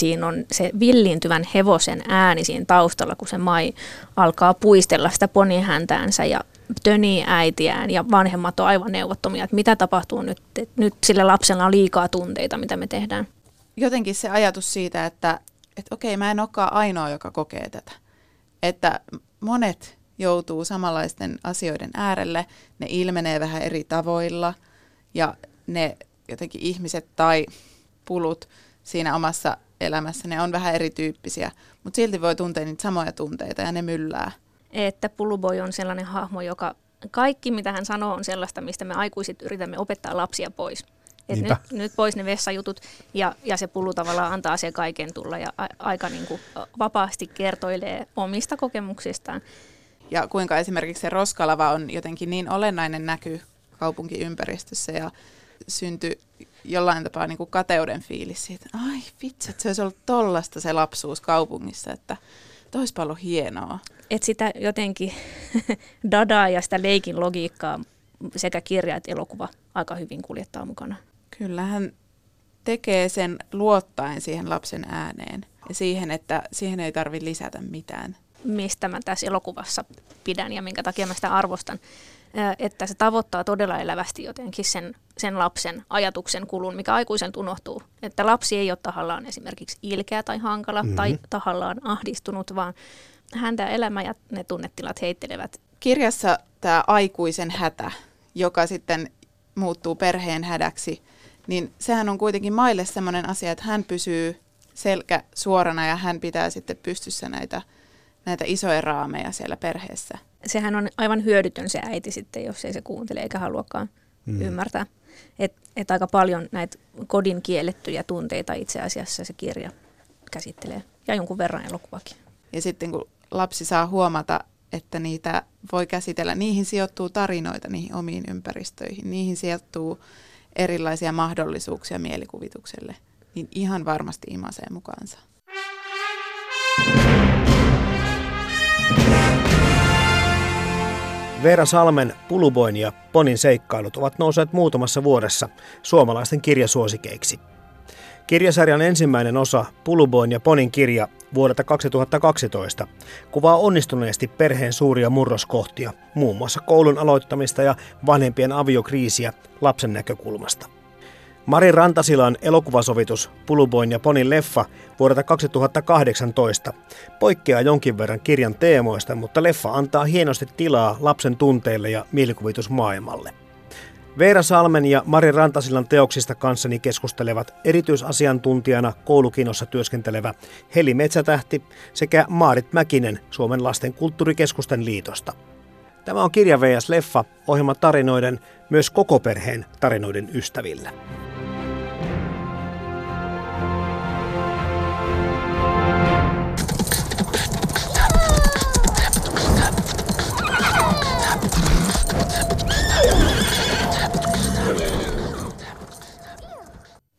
Siinä on se villiintyvän hevosen ääni siinä taustalla, kun se mai alkaa puistella sitä ponihäntäänsä ja tönii äitiään ja vanhemmat on aivan neuvottomia, että mitä tapahtuu nyt, että nyt sillä lapsella on liikaa tunteita, mitä me tehdään. Jotenkin se ajatus siitä, että, että okei, mä en olekaan ainoa, joka kokee tätä. Että monet joutuu samanlaisten asioiden äärelle, ne ilmenee vähän eri tavoilla ja ne jotenkin ihmiset tai pulut siinä omassa elämässä, ne on vähän erityyppisiä, mutta silti voi tuntea niitä samoja tunteita ja ne myllää. Että Puluboy on sellainen hahmo, joka kaikki mitä hän sanoo on sellaista, mistä me aikuiset yritämme opettaa lapsia pois. Et nyt, nyt pois ne vessajutut ja, ja se pulu tavallaan antaa sen kaiken tulla ja a, aika niin kuin vapaasti kertoilee omista kokemuksistaan. Ja kuinka esimerkiksi se roskalava on jotenkin niin olennainen näky kaupunkiympäristössä ja syntyi jollain tapaa niin kuin kateuden fiilis siitä, ai vitsi, että se olisi ollut tollasta se lapsuus kaupungissa, että olisi paljon hienoa. Että sitä jotenkin dadaa ja sitä leikin logiikkaa sekä kirja että elokuva aika hyvin kuljettaa mukana. Kyllä hän tekee sen luottaen siihen lapsen ääneen ja siihen, että siihen ei tarvitse lisätä mitään. Mistä mä tässä elokuvassa pidän ja minkä takia mä sitä arvostan että se tavoittaa todella elävästi jotenkin sen, sen lapsen ajatuksen kulun, mikä aikuisen unohtuu. Että lapsi ei ole tahallaan esimerkiksi ilkeä tai hankala mm-hmm. tai tahallaan ahdistunut, vaan häntä elämä ja ne tunnetilat heittelevät. Kirjassa tämä aikuisen hätä, joka sitten muuttuu perheen hädäksi, niin sehän on kuitenkin maille sellainen asia, että hän pysyy selkä suorana ja hän pitää sitten pystyssä näitä, näitä isoja raameja siellä perheessä sehän on aivan hyödytön se äiti sitten, jos ei se kuuntele eikä haluakaan mm. ymmärtää. Että et aika paljon näitä kodin kiellettyjä tunteita itse asiassa se kirja käsittelee ja jonkun verran elokuvakin. Ja sitten kun lapsi saa huomata, että niitä voi käsitellä, niihin sijoittuu tarinoita niihin omiin ympäristöihin, niihin sijoittuu erilaisia mahdollisuuksia mielikuvitukselle, niin ihan varmasti imasee mukaansa. Veera Salmen, Puluboin ja Ponin seikkailut ovat nousseet muutamassa vuodessa suomalaisten kirjasuosikeiksi. Kirjasarjan ensimmäinen osa, Puluboin ja Ponin kirja vuodelta 2012, kuvaa onnistuneesti perheen suuria murroskohtia, muun muassa koulun aloittamista ja vanhempien aviokriisiä lapsen näkökulmasta. Mari Rantasilan elokuvasovitus Puluboin ja Ponin leffa vuodelta 2018 poikkeaa jonkin verran kirjan teemoista, mutta leffa antaa hienosti tilaa lapsen tunteille ja mielikuvitusmaailmalle. Veera Salmen ja Mari Rantasilan teoksista kanssani keskustelevat erityisasiantuntijana koulukinossa työskentelevä Heli Metsätähti sekä Maarit Mäkinen Suomen lasten kulttuurikeskusten liitosta. Tämä on Kirja VS Leffa, ohjelma tarinoiden, myös koko perheen tarinoiden ystävillä.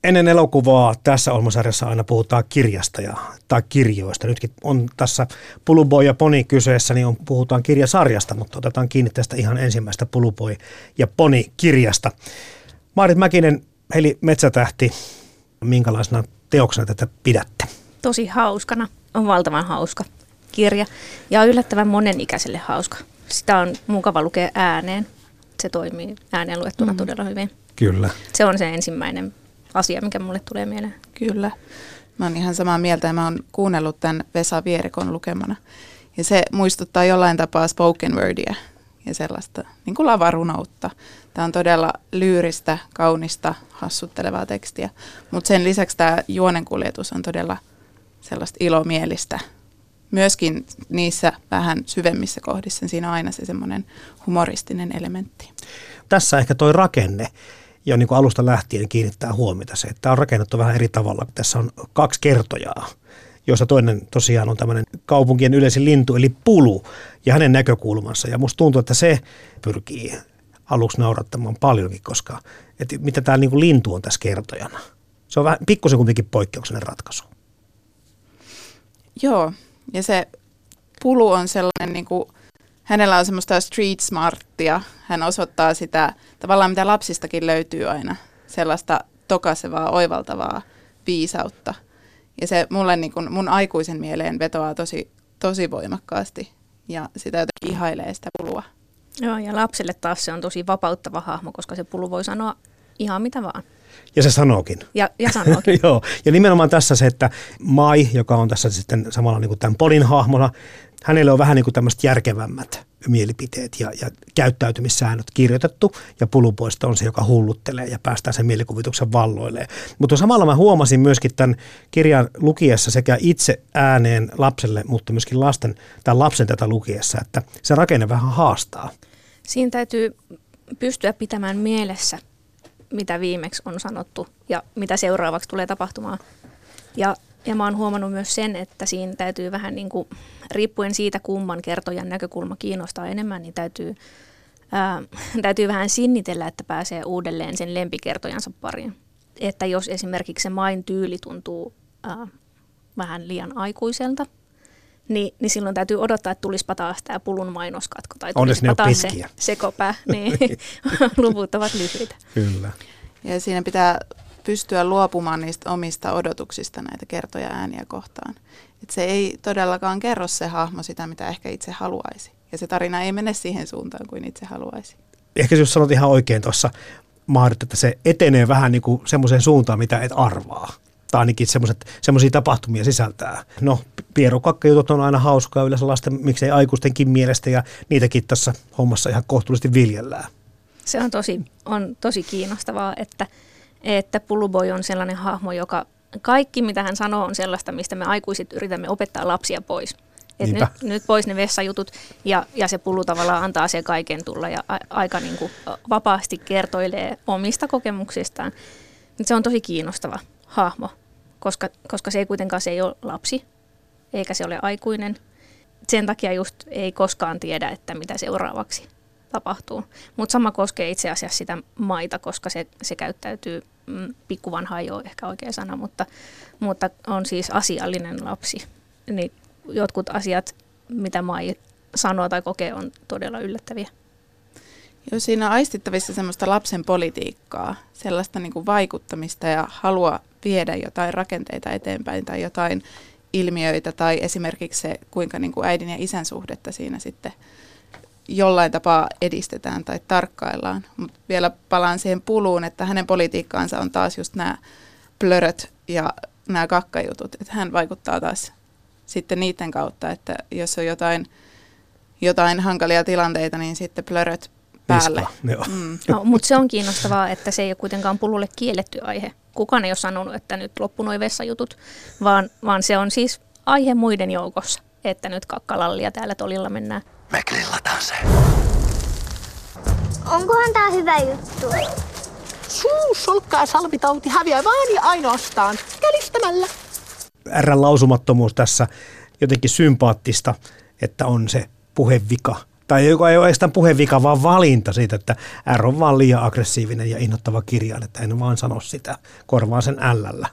Ennen elokuvaa tässä ohjelmasarjassa aina puhutaan kirjasta ja, tai kirjoista. Nytkin on tässä Puluboy ja Poni kyseessä, niin on, puhutaan kirjasarjasta, mutta otetaan kiinni tästä ihan ensimmäistä Puluboy ja Poni kirjasta. Maarit Mäkinen, Heli Metsätähti, minkälaisena teoksena tätä pidätte? Tosi hauskana. On valtavan hauska kirja ja yllättävän monenikäiselle hauska. Sitä on mukava lukea ääneen. Se toimii ääneen luettuna mm. todella hyvin. Kyllä. Se on se ensimmäinen asia, mikä mulle tulee mieleen. Kyllä. Mä oon ihan samaa mieltä ja mä oon kuunnellut tämän Vesa Vierikon lukemana. Ja se muistuttaa jollain tapaa spoken wordia ja sellaista niin kuin lavarunoutta Tämä on todella lyyristä, kaunista, hassuttelevaa tekstiä. Mutta sen lisäksi tämä juonenkuljetus on todella sellaista ilomielistä. Myöskin niissä vähän syvemmissä kohdissa siinä on aina se semmoinen humoristinen elementti. Tässä ehkä toi rakenne jo niin kuin alusta lähtien kiinnittää huomiota se, että tämä on rakennettu vähän eri tavalla. Tässä on kaksi kertojaa, jossa toinen tosiaan on tämmöinen kaupunkien yleisin lintu, eli pulu, ja hänen näkökulmansa. Ja musta tuntuu, että se pyrkii aluksi naurattamaan paljonkin, koska että mitä tämä niin lintu on tässä kertojana. Se on vähän pikkusen kuitenkin poikkeuksellinen ratkaisu. Joo, ja se pulu on sellainen, niin kuin, hänellä on semmoista street smarttia. Hän osoittaa sitä, tavallaan mitä lapsistakin löytyy aina, sellaista tokasevaa, oivaltavaa viisautta. Ja se mulle niin kuin, mun aikuisen mieleen vetoaa tosi, tosi voimakkaasti ja sitä jotenkin ihailee sitä pulua. Joo, ja lapselle taas se on tosi vapauttava hahmo, koska se pulu voi sanoa ihan mitä vaan. Ja se sanookin. Ja, ja sanookin. Joo, ja nimenomaan tässä se, että Mai, joka on tässä sitten samalla niin kuin tämän Polin hahmona, hänelle on vähän niin kuin tämmöiset järkevämmät mielipiteet ja, ja käyttäytymissäännöt kirjoitettu, ja pulupoista on se, joka hulluttelee ja päästään sen mielikuvituksen valloilleen. Mutta samalla mä huomasin myöskin tämän kirjan lukiessa sekä itse ääneen lapselle, mutta myöskin lasten tai lapsen tätä lukiessa, että se rakenne vähän haastaa. Siinä täytyy pystyä pitämään mielessä, mitä viimeksi on sanottu ja mitä seuraavaksi tulee tapahtumaan. Ja, ja mä oon huomannut myös sen, että siinä täytyy vähän niin kuin, riippuen siitä kumman kertojan näkökulma kiinnostaa enemmän, niin täytyy, ää, täytyy vähän sinnitellä, että pääsee uudelleen sen lempikertojansa pariin. Että jos esimerkiksi se main tyyli tuntuu ää, vähän liian aikuiselta – niin, niin silloin täytyy odottaa, että tulispa taas tämä pulun mainoskatko tai tulispa taas se sekopää. Niin, luvut ovat lyhyitä. Kyllä. Ja siinä pitää pystyä luopumaan niistä omista odotuksista näitä kertoja ääniä kohtaan. Et se ei todellakaan kerro se hahmo sitä, mitä ehkä itse haluaisi. Ja se tarina ei mene siihen suuntaan kuin itse haluaisi. Ehkä jos sanot ihan oikein tuossa, Maarit, että se etenee vähän niin kuin semmoiseen suuntaan, mitä et arvaa tai ainakin semmoisia tapahtumia sisältää. No, pierukakkajutut on aina hauskaa yleensä lasten, miksei aikuistenkin mielestä, ja niitäkin tässä hommassa ihan kohtuullisesti viljellään. Se on tosi, on tosi kiinnostavaa, että, että Puluboy on sellainen hahmo, joka kaikki mitä hän sanoo on sellaista, mistä me aikuiset yritämme opettaa lapsia pois. Et nyt, nyt pois ne vessajutut ja, ja se pulu tavallaan antaa sen kaiken tulla ja a, aika niin kuin vapaasti kertoilee omista kokemuksistaan. Se on tosi kiinnostava hahmo koska, koska se ei kuitenkaan se ei ole lapsi, eikä se ole aikuinen. Sen takia just ei koskaan tiedä, että mitä seuraavaksi tapahtuu. Mutta sama koskee itse asiassa sitä maita, koska se, se käyttäytyy, mm, pikkuvanha ei ole ehkä oikea sana, mutta, mutta on siis asiallinen lapsi. Niin jotkut asiat, mitä mai sanoo tai kokee, on todella yllättäviä. Joo, siinä on aistittavissa semmoista lapsen politiikkaa, sellaista niin kuin vaikuttamista ja halua viedä jotain rakenteita eteenpäin tai jotain ilmiöitä tai esimerkiksi se, kuinka niin kuin äidin ja isän suhdetta siinä sitten jollain tapaa edistetään tai tarkkaillaan. Mutta vielä palaan siihen puluun, että hänen politiikkaansa on taas just nämä plöröt ja nämä kakkajutut. Että hän vaikuttaa taas sitten niiden kautta, että jos on jotain, jotain hankalia tilanteita, niin sitten plöröt päälle. Mm. No, mutta se on kiinnostavaa, että se ei ole kuitenkaan pululle kielletty aihe. Kukaan ei ole sanonut, että nyt loppu noi vessajutut, vaan, vaan se on siis aihe muiden joukossa, että nyt kakkalallia täällä tolilla mennään. Me grillataan se. Onkohan tää hyvä juttu? Suu solkkaa salvitauti häviää vaan ja ainoastaan kälistämällä. R lausumattomuus tässä jotenkin sympaattista, että on se puhevika tai joka ei ole oikeastaan puhevika, vaan valinta siitä, että R on vaan liian aggressiivinen ja innoittava kirjailija, että en vaan sano sitä, korvaan sen Lllä.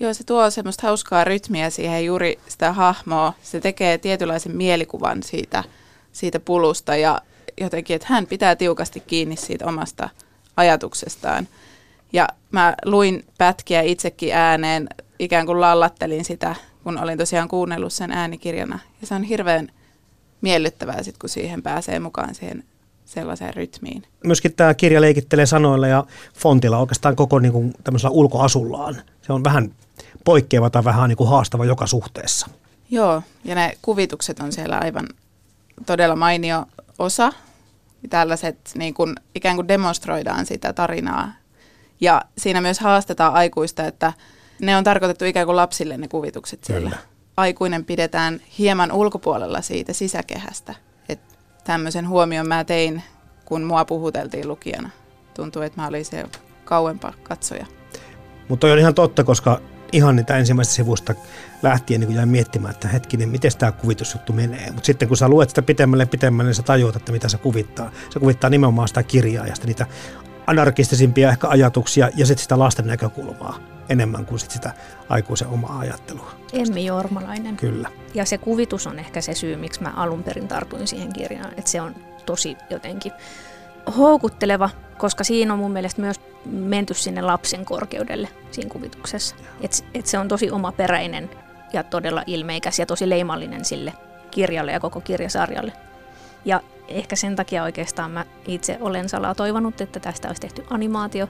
Joo, se tuo semmoista hauskaa rytmiä siihen juuri sitä hahmoa. Se tekee tietynlaisen mielikuvan siitä, siitä pulusta ja jotenkin, että hän pitää tiukasti kiinni siitä omasta ajatuksestaan. Ja mä luin pätkiä itsekin ääneen, ikään kuin lallattelin sitä, kun olin tosiaan kuunnellut sen äänikirjana. Ja se on hirveän miellyttävää, sit, kun siihen pääsee mukaan siihen sellaiseen rytmiin. Myöskin tämä kirja leikittelee sanoilla ja fontilla oikeastaan koko niin kuin, tämmöisellä ulkoasullaan. Se on vähän poikkeava tai vähän niin kuin haastava joka suhteessa. Joo, ja ne kuvitukset on siellä aivan todella mainio osa. Tällaiset niin kuin, ikään kuin demonstroidaan sitä tarinaa. Ja siinä myös haastetaan aikuista, että ne on tarkoitettu ikään kuin lapsille ne kuvitukset siellä. Kyllä. Aikuinen pidetään hieman ulkopuolella siitä sisäkehästä. Et tämmöisen huomion mä tein, kun mua puhuteltiin lukijana. Tuntuu, että mä olin se kauempaa katsoja. Mutta on ihan totta, koska ihan niitä ensimmäistä sivusta lähtien niin jäin miettimään, että hetkinen, miten tämä kuvitusjuttu menee. Mutta sitten kun sä luet sitä pitemmälle pitemmälle, niin sä tajuat, että mitä se kuvittaa. Se kuvittaa nimenomaan sitä kirjaa ja sitä niitä anarkistisimpia ehkä ajatuksia ja sitten sitä lasten näkökulmaa enemmän kuin sit sitä aikuisen omaa ajattelua. Emmi Jormalainen. Kyllä. Ja se kuvitus on ehkä se syy, miksi mä alun perin tartuin siihen kirjaan. Että se on tosi jotenkin houkutteleva, koska siinä on mun mielestä myös menty sinne lapsen korkeudelle siinä kuvituksessa. Että et se on tosi omaperäinen ja todella ilmeikäs ja tosi leimallinen sille kirjalle ja koko kirjasarjalle. Ja ehkä sen takia oikeastaan mä itse olen salaa toivonut, että tästä olisi tehty animaatio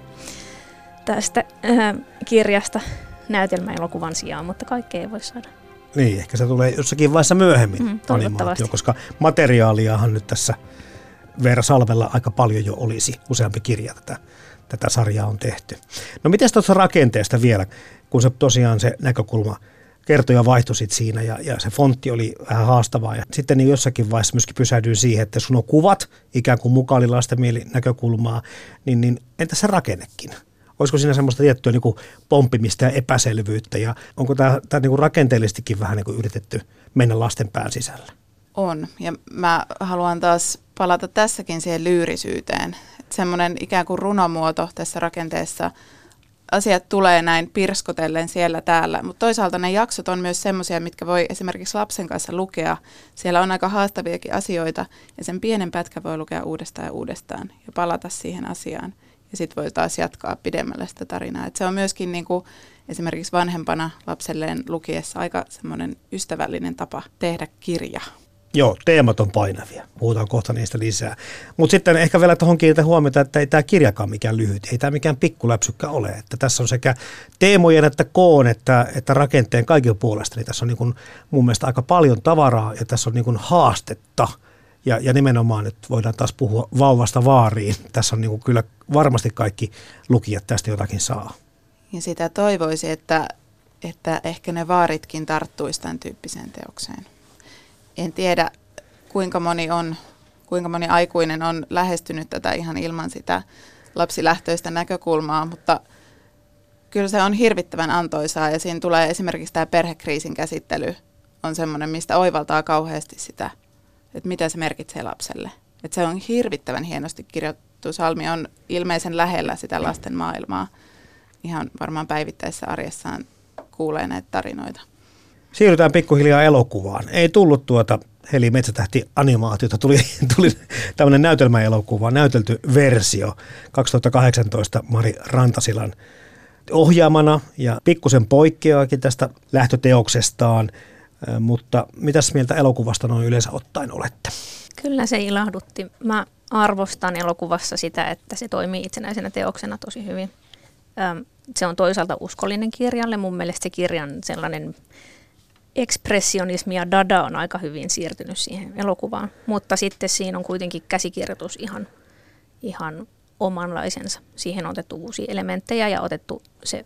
tästä äh, kirjasta näytelmäelokuvan sijaan, mutta kaikkea ei voi saada. Niin, ehkä se tulee jossakin vaiheessa myöhemmin Mm, animaatio, koska materiaaliahan nyt tässä Veera Salvella aika paljon jo olisi. Useampi kirja tätä, tätä sarjaa on tehty. No miten tuosta rakenteesta vielä, kun se tosiaan se näkökulma kertoja vaihtui sit siinä ja, ja se fontti oli vähän haastavaa. Ja sitten niin jossakin vaiheessa myöskin pysähdyin siihen, että sun on kuvat, ikään kuin mukaan lasten näkökulmaa, niin, niin entä se rakennekin? Olisiko siinä semmoista tiettyä niin kuin pomppimista ja epäselvyyttä ja onko tämä, tämä niin kuin rakenteellisestikin vähän niin kuin yritetty mennä lasten pään sisällä? On, ja mä haluan taas palata tässäkin siihen lyyrisyyteen. Semmoinen ikään kuin runomuoto tässä rakenteessa, asiat tulee näin pirskotellen siellä täällä, mutta toisaalta ne jaksot on myös semmoisia, mitkä voi esimerkiksi lapsen kanssa lukea. Siellä on aika haastaviakin asioita, ja sen pienen pätkän voi lukea uudestaan ja uudestaan, ja palata siihen asiaan. Ja sitten voi taas jatkaa pidemmälle sitä tarinaa. Et se on myöskin niin kuin esimerkiksi vanhempana lapselleen lukiessa aika semmoinen ystävällinen tapa tehdä kirja. Joo, teemat on painavia. Puhutaan kohta niistä lisää. Mutta sitten ehkä vielä tuohon kiinnitä huomiota, että ei tämä kirjakaan mikään lyhyt, ei tämä mikään pikkuläpsykkä ole. Että tässä on sekä teemojen että koon että, että rakenteen kaiken puolesta. Niin tässä on niin kuin mun mielestä aika paljon tavaraa ja tässä on niin kuin haastetta. Ja, ja nimenomaan, että voidaan taas puhua vauvasta vaariin. Tässä on niin kuin kyllä varmasti kaikki lukijat tästä jotakin saa. Ja sitä toivoisi, että, että ehkä ne vaaritkin tarttuisi tämän tyyppiseen teokseen. En tiedä, kuinka moni, on, kuinka moni aikuinen on lähestynyt tätä ihan ilman sitä lapsilähtöistä näkökulmaa, mutta kyllä se on hirvittävän antoisaa ja siinä tulee esimerkiksi tämä perhekriisin käsittely on semmoinen, mistä oivaltaa kauheasti sitä, että mitä se merkitsee lapselle. Että se on hirvittävän hienosti kirjoittu. Salmi on ilmeisen lähellä sitä lasten maailmaa. Ihan varmaan päivittäisessä arjessaan kuulee näitä tarinoita. Siirrytään pikkuhiljaa elokuvaan. Ei tullut tuota Heli Metsätähti animaatiota, tuli, tuli tämmöinen näytelmäelokuva, näytelty versio 2018 Mari Rantasilan ohjaamana ja pikkusen poikkeaakin tästä lähtöteoksestaan, mutta mitäs mieltä elokuvasta noin yleensä ottaen olette? Kyllä se ilahdutti. Mä arvostan elokuvassa sitä, että se toimii itsenäisenä teoksena tosi hyvin. Se on toisaalta uskollinen kirjalle. Mun mielestä se kirjan sellainen ekspressionismi ja dada on aika hyvin siirtynyt siihen elokuvaan. Mutta sitten siinä on kuitenkin käsikirjoitus ihan, ihan omanlaisensa. Siihen on otettu uusia elementtejä ja otettu se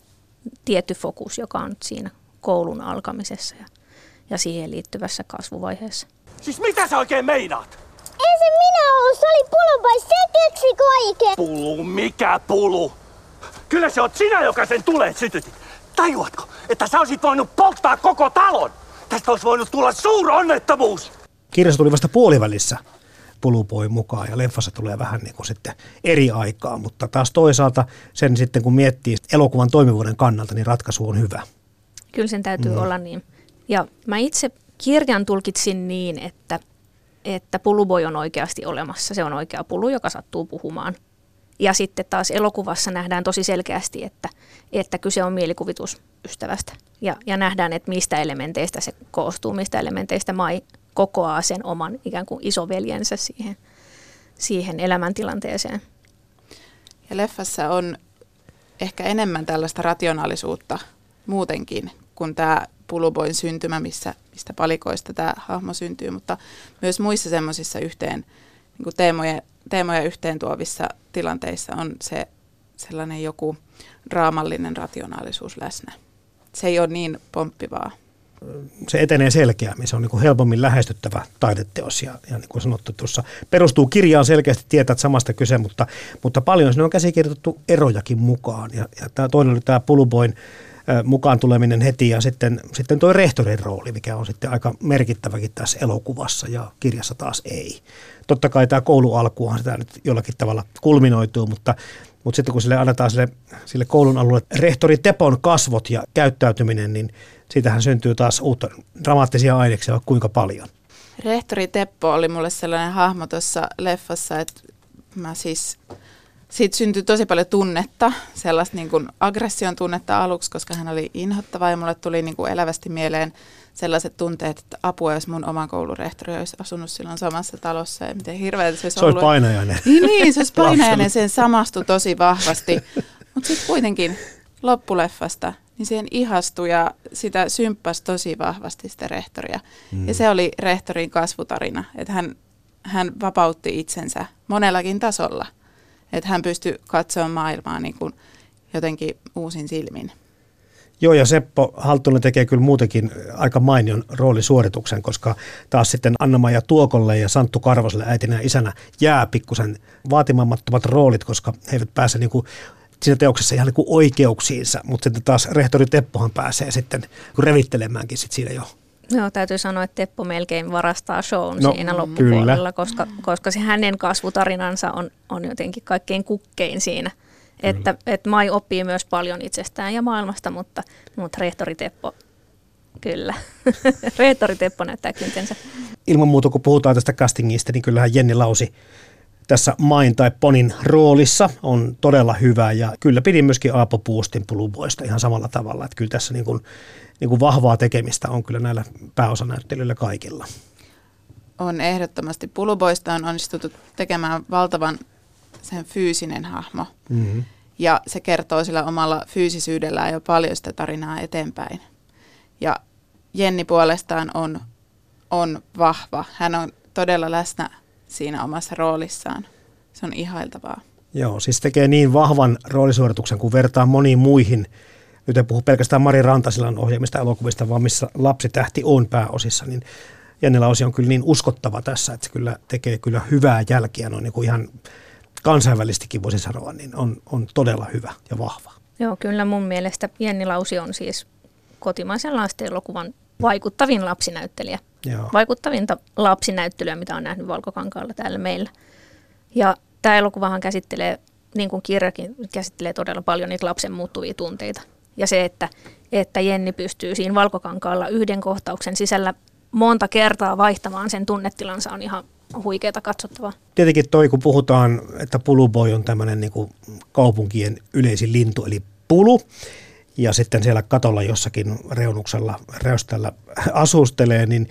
tietty fokus, joka on nyt siinä koulun alkamisessa ja, ja siihen liittyvässä kasvuvaiheessa. Siis mitä sä oikein meinaat? Ei se minä ollut, se oli pulonpai, se keksi kaiken. Pulu, mikä pulu? Kyllä se oot sinä, joka sen tulee sytytit. Tajuatko, että sä olisit voinut polttaa koko talon? Tästä olisi voinut tulla suur onnettomuus. Kirjassa tuli vasta puolivälissä Pulupoi mukaan ja leffassa tulee vähän niin kuin sitten eri aikaa, mutta taas toisaalta sen sitten kun miettii elokuvan toimivuuden kannalta, niin ratkaisu on hyvä. Kyllä sen täytyy mm. olla niin. Ja mä itse kirjan tulkitsin niin, että, että puluboi on oikeasti olemassa. Se on oikea pulu, joka sattuu puhumaan. Ja sitten taas elokuvassa nähdään tosi selkeästi, että, että kyse on mielikuvitusystävästä. Ja, ja nähdään, että mistä elementeistä se koostuu, mistä elementeistä Mai kokoaa sen oman ikään kuin isoveljensä siihen, siihen elämäntilanteeseen. Ja leffassa on ehkä enemmän tällaista rationaalisuutta muutenkin kuin tämä Puluboin syntymä, missä, mistä palikoista tämä hahmo syntyy, mutta myös muissa semmoisissa yhteen niin teemoja, teemoja yhteen tuovissa tilanteissa on se sellainen joku draamallinen rationaalisuus läsnä. Se ei ole niin pomppivaa. Se etenee selkeämmin, se on niin kuin helpommin lähestyttävä taideteos ja, ja niin kuin sanottu tuossa perustuu kirjaan selkeästi tietää, että samasta kyse, mutta, mutta paljon sinne on käsikirjoitettu erojakin mukaan ja, ja tämä toinen oli tämä Puluboin mukaan tuleminen heti ja sitten, sitten tuo rehtorin rooli, mikä on sitten aika merkittäväkin tässä elokuvassa ja kirjassa taas ei. Totta kai tämä koulu alkuaan sitä nyt jollakin tavalla kulminoituu, mutta, mutta sitten kun sille annetaan sille, sille koulun alueelle rehtori Tepon kasvot ja käyttäytyminen, niin siitähän syntyy taas uutta dramaattisia aineksia kuinka paljon. Rehtori Teppo oli mulle sellainen hahmo tuossa leffassa, että mä siis siitä syntyi tosi paljon tunnetta, sellaista niin kuin aggression tunnetta aluksi, koska hän oli inhottava ja mulle tuli niin kuin elävästi mieleen sellaiset tunteet, että apua, jos mun oman koulurehtori olisi asunut silloin samassa talossa ja miten hirveä se olisi se ollut. Se olisi painajainen. Niin, niin se olisi painajainen, sen samastui tosi vahvasti. Mutta sitten kuitenkin loppuleffasta, niin siihen ihastui ja sitä symppasi tosi vahvasti sitä rehtoria. Mm. Ja se oli rehtorin kasvutarina, että hän, hän vapautti itsensä monellakin tasolla – että hän pystyy katsomaan maailmaa niin kuin jotenkin uusin silmin. Joo, ja Seppo Halttunen tekee kyllä muutenkin aika mainion roolisuorituksen, koska taas sitten Anna-Maija Tuokolle ja Santtu Karvoselle äitinä ja isänä jää pikkusen vaatimamattomat roolit, koska he eivät pääse niin kuin siinä teoksessa ihan niin kuin oikeuksiinsa, mutta sitten taas rehtori Teppohan pääsee sitten revittelemäänkin sit siinä jo Joo, täytyy sanoa, että Teppo melkein varastaa shown no, siinä loppupuolella, koska, koska se hänen kasvutarinansa on, on jotenkin kaikkein kukkein siinä. Että, että Mai oppii myös paljon itsestään ja maailmasta, mutta, mutta rehtori Teppo, kyllä. rehtori Teppo näyttää kyntensä. Ilman muuta, kun puhutaan tästä castingista, niin kyllähän Jenni Lausi tässä Main tai Ponin roolissa on todella hyvä ja kyllä pidin myöskin Aapo Puustin puluboista ihan samalla tavalla, että kyllä tässä niin kuin niin kuin vahvaa tekemistä on kyllä näillä pääosanäyttelyillä kaikilla. On ehdottomasti. Puluboista on onnistuttu tekemään valtavan sen fyysinen hahmo. Mm-hmm. Ja se kertoo sillä omalla fyysisyydellään jo paljon sitä tarinaa eteenpäin. Ja Jenni puolestaan on, on vahva. Hän on todella läsnä siinä omassa roolissaan. Se on ihailtavaa. Joo, siis tekee niin vahvan roolisuorituksen, kun vertaa moniin muihin nyt en puhu pelkästään Mari Rantasilan ohjelmista elokuvista, vaan missä lapsitähti on pääosissa, niin Jennellä Osi on kyllä niin uskottava tässä, että se kyllä tekee kyllä hyvää jälkiä, no niin kuin ihan kansainvälistikin voisi sanoa, niin on, on todella hyvä ja vahva. Joo, kyllä mun mielestä Jenni Lausi on siis kotimaisen lastenelokuvan vaikuttavin lapsinäyttelijä. Joo. Vaikuttavinta lapsinäyttelyä, mitä on nähnyt Valkokankaalla täällä meillä. Ja tämä elokuvahan käsittelee, niin kuin kirjakin, käsittelee todella paljon niitä lapsen muuttuvia tunteita. Ja se, että, että Jenni pystyy siinä valkokankaalla yhden kohtauksen sisällä monta kertaa vaihtamaan sen tunnetilansa on ihan huikeeta katsottavaa. Tietenkin toi, kun puhutaan, että puluboi on tämmöinen niin kaupunkien yleisin lintu, eli pulu, ja sitten siellä katolla jossakin reunuksella, reustalla asustelee, niin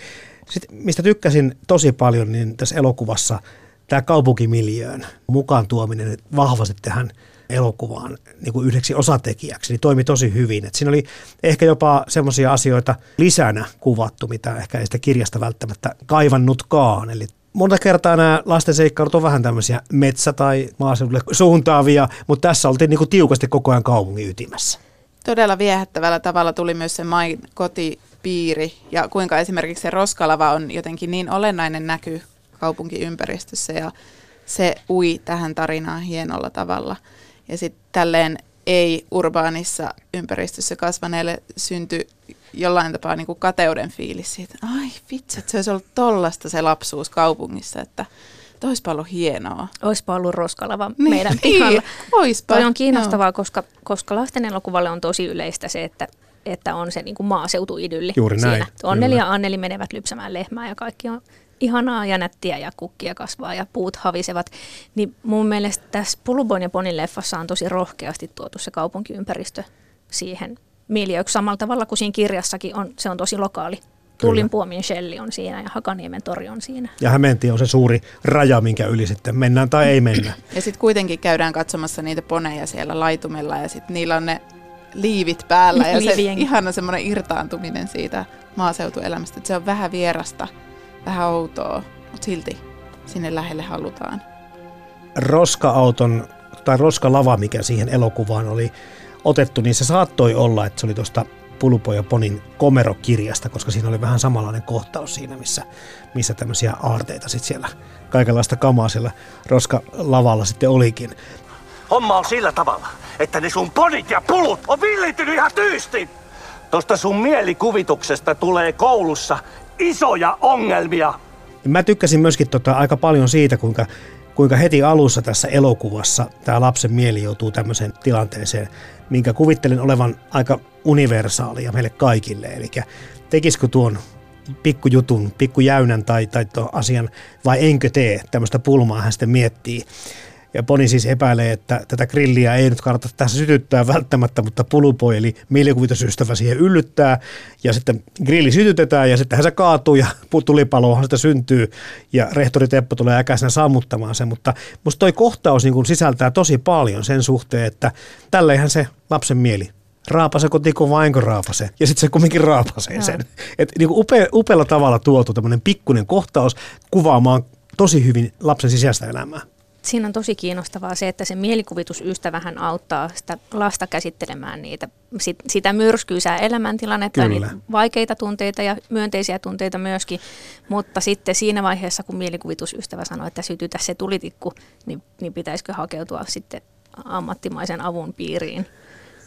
sit, mistä tykkäsin tosi paljon, niin tässä elokuvassa tämä kaupunkimiljöön mukaan tuominen vahvasti tähän elokuvaan niin kuin yhdeksi osatekijäksi, niin toimi tosi hyvin. Et siinä oli ehkä jopa semmoisia asioita lisänä kuvattu, mitä ehkä ei sitä kirjasta välttämättä kaivannutkaan. Eli monta kertaa nämä lasten seikkailut on vähän tämmöisiä metsä- tai maaseudulle suuntaavia, mutta tässä oltiin niin kuin tiukasti koko ajan kaupungin ytimessä. Todella viehättävällä tavalla tuli myös se main kotipiiri ja kuinka esimerkiksi se roskalava on jotenkin niin olennainen näky kaupunkiympäristössä ja se ui tähän tarinaan hienolla tavalla. Ja sitten tälleen ei-urbaanissa ympäristössä kasvaneelle syntyi jollain tapaa niin kuin kateuden fiilis siitä, ai vitsi, että se olisi ollut tollasta se lapsuus kaupungissa, että Oispa ollut hienoa. Oispa ollut roskalava niin, meidän pihalla. Oispa. Toi on kiinnostavaa, no. koska, koska lasten elokuvalle on tosi yleistä se, että, että on se niin kuin maaseutuidylli Juuri näin. Siinä. Onneli ja Anneli menevät lypsämään lehmää ja kaikki on ihanaa ja nättiä ja kukkia kasvaa ja puut havisevat, niin mun mielestä tässä Puluboin ja Ponin leffassa on tosi rohkeasti tuotu se kaupunkiympäristö siihen miljööksi samalla tavalla kuin siinä kirjassakin on, se on tosi lokaali. Tullin puomin Shelli on siinä ja Hakaniemen tori on siinä. Ja Hämeentie on se suuri raja, minkä yli sitten mennään tai ei mennä. Ja sitten kuitenkin käydään katsomassa niitä poneja siellä laitumella ja sitten niillä on ne liivit päällä ja se ihana semmoinen irtaantuminen siitä maaseutuelämästä, että se on vähän vierasta vähän outoa, mutta silti sinne lähelle halutaan. Roska-auton tai roskalava, mikä siihen elokuvaan oli otettu, niin se saattoi olla, että se oli tuosta Pulupo ja Ponin komerokirjasta, koska siinä oli vähän samanlainen kohtaus siinä, missä, missä tämmöisiä aarteita sitten siellä, kaikenlaista kamaa siellä roskalavalla sitten olikin. Homma on sillä tavalla, että ne sun ponit ja pulut on villitynyt ihan tyystin. Tosta sun mielikuvituksesta tulee koulussa isoja ongelmia. Mä tykkäsin myöskin tota aika paljon siitä, kuinka, kuinka heti alussa tässä elokuvassa tämä lapsen mieli joutuu tämmöiseen tilanteeseen, minkä kuvittelin olevan aika universaalia meille kaikille. Eli tekisikö tuon pikkujutun, pikkujäynän tai, tai asian vai enkö tee, tämmöistä pulmaa hän sitten miettii. Ja Poni siis epäilee, että tätä grilliä ei nyt kannata tässä sytyttää välttämättä, mutta pulupoi eli mielikuvitusystävä siihen yllyttää. Ja sitten grilli sytytetään ja sitten se kaatuu ja tulipaloahan sitä syntyy. Ja rehtori Teppo tulee äkäisenä sammuttamaan sen. Mutta musta toi kohtaus niin sisältää tosi paljon sen suhteen, että tälleenhän se lapsen mieli raapaseko tiko vainko raapase. Ja sitten se kumminkin raapasee sen. Et niin upe, upealla tavalla tuotu tämmöinen pikkuinen kohtaus kuvaamaan tosi hyvin lapsen sisäistä elämää siinä on tosi kiinnostavaa se, että se mielikuvitusystävähän auttaa sitä lasta käsittelemään niitä, sit, sitä myrskyisää elämäntilannetta, niin vaikeita tunteita ja myönteisiä tunteita myöskin, mutta sitten siinä vaiheessa, kun mielikuvitusystävä sanoo, että sytytä se tulitikku, niin, niin pitäisikö hakeutua sitten ammattimaisen avun piiriin.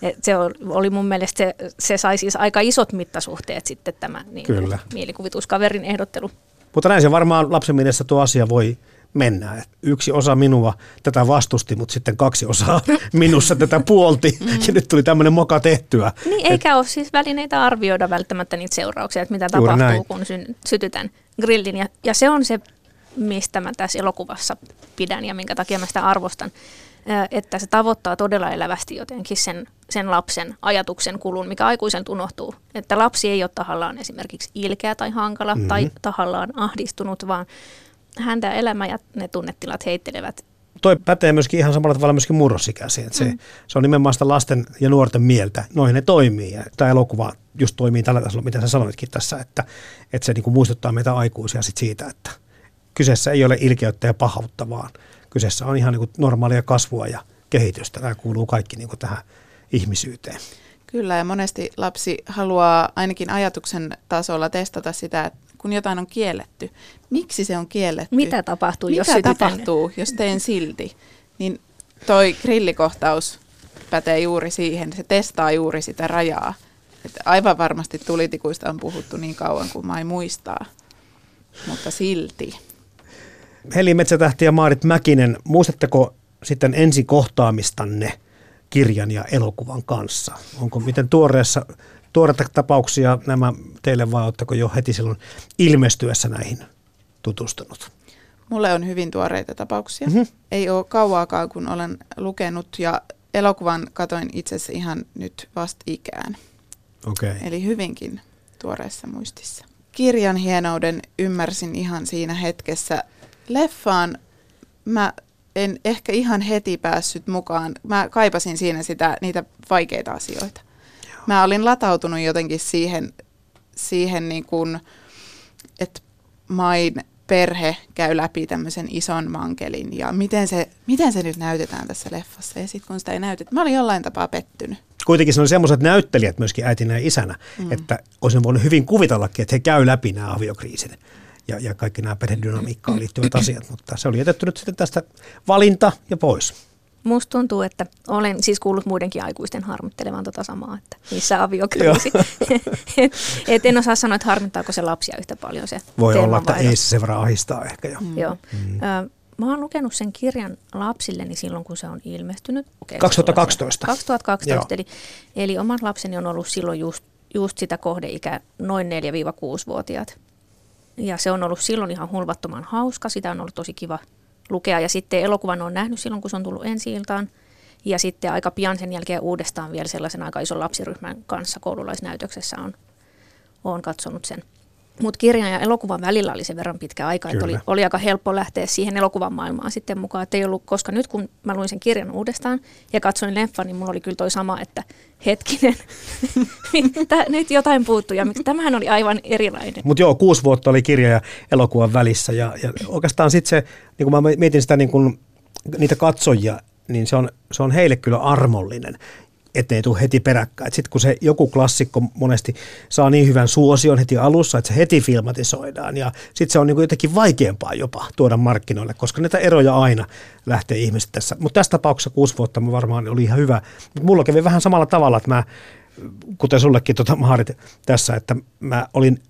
Et se oli mun mielestä, se, se sai siis aika isot mittasuhteet sitten tämä niin Kyllä. mielikuvituskaverin ehdottelu. Mutta näin se varmaan lapsen mielessä tuo asia voi mennään. Yksi osa minua tätä vastusti, mutta sitten kaksi osaa minussa tätä puolti. Mm. Ja nyt tuli tämmöinen moka tehtyä. Niin, eikä Et... ole siis välineitä arvioida välttämättä niitä seurauksia, että mitä tapahtuu, näin. kun sy- sytytän grillin. Ja, ja se on se, mistä mä tässä elokuvassa pidän ja minkä takia mä sitä arvostan että se tavoittaa todella elävästi jotenkin sen, sen lapsen ajatuksen kulun, mikä aikuisen unohtuu. Että lapsi ei ole tahallaan esimerkiksi ilkeä tai hankala mm-hmm. tai tahallaan ahdistunut, vaan häntä elämä ja ne tunnetilat heittelevät. Toi pätee myöskin ihan samalla tavalla myöskin murrosikäisiin. Että se, mm. se on nimenomaan sitä lasten ja nuorten mieltä. Noihin ne toimii. Ja tämä elokuva just toimii tällä tasolla, mitä sä sanoitkin tässä, että, että se niinku muistuttaa meitä aikuisia sit siitä, että kyseessä ei ole ilkeyttä ja pahautta, vaan kyseessä on ihan niinku normaalia kasvua ja kehitystä. Tämä kuuluu kaikki niinku tähän ihmisyyteen. Kyllä, ja monesti lapsi haluaa ainakin ajatuksen tasolla testata sitä, että kun jotain on kielletty. Miksi se on kielletty? Mitä tapahtuu, Mitä jos tapahtuu, jos teen silti? Niin toi grillikohtaus pätee juuri siihen. Se testaa juuri sitä rajaa. Että aivan varmasti tulitikuista on puhuttu niin kauan kuin mä muistaa, mutta silti. Heli Metsätähti ja Maarit Mäkinen, muistatteko sitten ensi kohtaamistanne kirjan ja elokuvan kanssa? Onko miten tuoreessa tuoreita tapauksia nämä teille vai oletteko jo heti silloin ilmestyessä näihin tutustunut? Mulle on hyvin tuoreita tapauksia. Mm-hmm. Ei ole kauaakaan, kun olen lukenut ja elokuvan katoin itse asiassa ihan nyt vasta ikään. Okay. Eli hyvinkin tuoreessa muistissa. Kirjan hienouden ymmärsin ihan siinä hetkessä. Leffaan mä en ehkä ihan heti päässyt mukaan. Mä kaipasin siinä sitä, niitä vaikeita asioita mä olin latautunut jotenkin siihen, siihen niin kuin, että main perhe käy läpi tämmöisen ison mankelin ja miten se, miten se nyt näytetään tässä leffassa. Ja sitten kun sitä ei näytetä, mä olin jollain tapaa pettynyt. Kuitenkin se oli semmoiset näyttelijät myöskin äitinä ja isänä, mm. että olisin voinut hyvin kuvitellakin, että he käy läpi nämä aviokriisin ja, ja kaikki nämä perhedynamiikkaan liittyvät asiat, mutta se oli jätetty nyt sitten tästä valinta ja pois. Musta tuntuu, että olen siis kuullut muidenkin aikuisten harmittelevan tota samaa, että missä aviokriisi. et, et en osaa sanoa, että harmittaako se lapsia yhtä paljon se Voi olla, että ei se sen verran ahistaa ehkä jo. Mm. Joo. Mm. Ö, mä oon lukenut sen kirjan lapsilleni silloin, kun se on ilmestynyt. 2012. 2012, eli, eli omat lapseni on ollut silloin just, just sitä kohdeikä noin 4-6-vuotiaat. Ja se on ollut silloin ihan hulvattoman hauska, sitä on ollut tosi kiva lukea. Ja sitten elokuvan on nähnyt silloin, kun se on tullut ensi iltaan. Ja sitten aika pian sen jälkeen uudestaan vielä sellaisen aika ison lapsiryhmän kanssa koululaisnäytöksessä on, on katsonut sen. Mutta kirjan ja elokuvan välillä oli sen verran pitkä aika, että oli, oli aika helppo lähteä siihen elokuvan maailmaan sitten mukaan. Että ei ollut, koska nyt kun mä luin sen kirjan uudestaan ja katsoin leffan, niin mulla oli kyllä toi sama, että hetkinen, Tää- nyt jotain puuttuu ja miksi- tämähän oli aivan erilainen. Mutta joo, kuusi vuotta oli kirja ja elokuvan välissä ja, ja oikeastaan sitten se, niin kun mä mietin sitä niin kun, niitä katsojia, niin se on, se on heille kyllä armollinen että ne ei tule heti peräkkäin. Sitten kun se joku klassikko monesti saa niin hyvän suosion heti alussa, että se heti filmatisoidaan ja sitten se on niin jotenkin vaikeampaa jopa tuoda markkinoille, koska näitä eroja aina lähtee ihmiset tässä. Mutta tässä tapauksessa kuusi vuotta varmaan oli ihan hyvä. Mutta mulla kävi vähän samalla tavalla, että mä, kuten sullekin tota, Maarit tässä, että mä olin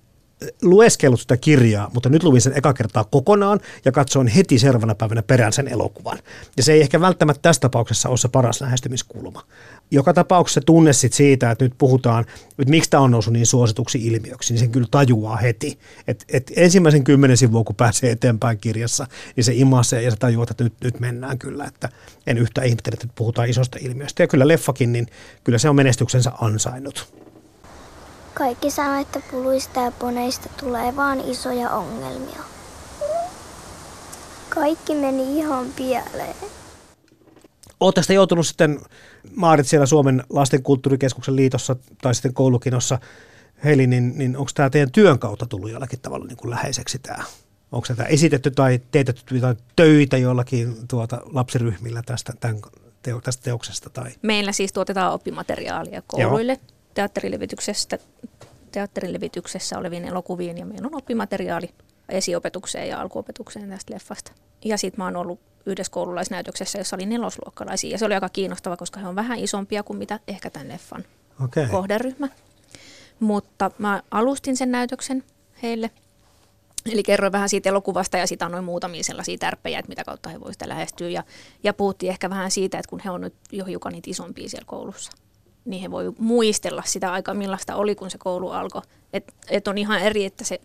lueskellut sitä kirjaa, mutta nyt luin sen eka kertaa kokonaan ja katsoin heti seuraavana päivänä perään sen elokuvan. Ja se ei ehkä välttämättä tässä tapauksessa ole se paras lähestymiskulma. Joka tapauksessa tunne sit siitä, että nyt puhutaan, että miksi tämä on noussut niin suosituksi ilmiöksi, niin sen kyllä tajuaa heti. Et, et ensimmäisen kymmenen sivua, kun pääsee eteenpäin kirjassa, niin se imasee ja se tajuaa, että nyt, nyt mennään kyllä. Että en yhtään ihmettele, että puhutaan isosta ilmiöstä. Ja kyllä leffakin, niin kyllä se on menestyksensä ansainnut. Kaikki sanoo, että puluista ja poneista tulee vaan isoja ongelmia. Kaikki meni ihan pieleen. Oletteko te joutunut sitten, Maarit siellä Suomen lastenkulttuurikeskuksen liitossa tai sitten koulukinossa, Heli, niin, niin onko tämä teidän työn kautta tullut jollakin tavalla niin kuin läheiseksi tämä? Onko tätä esitetty tai teetetty jotain töitä jollakin tuota lapsiryhmillä tästä, tämän, teo, tästä teoksesta? Tai? Meillä siis tuotetaan oppimateriaalia kouluille teatterilevityksestä, teatterilevitykseessä oleviin elokuviin ja meillä on oppimateriaali esiopetukseen ja alkuopetukseen tästä leffasta. Ja sitten mä oon ollut yhdessä koululaisnäytöksessä, jossa oli nelosluokkalaisia ja se oli aika kiinnostava, koska he on vähän isompia kuin mitä ehkä tämän leffan Okei. kohderyhmä. Mutta mä alustin sen näytöksen heille. Eli kerroin vähän siitä elokuvasta ja sitä noin muutamia sellaisia tärppejä, että mitä kautta he voisivat sitä lähestyä. Ja, ja puhuttiin ehkä vähän siitä, että kun he on nyt jo hiukan niitä isompia siellä koulussa, niin he voi muistella sitä aikaa, millaista oli, kun se koulu alkoi. Että et on ihan eri, että se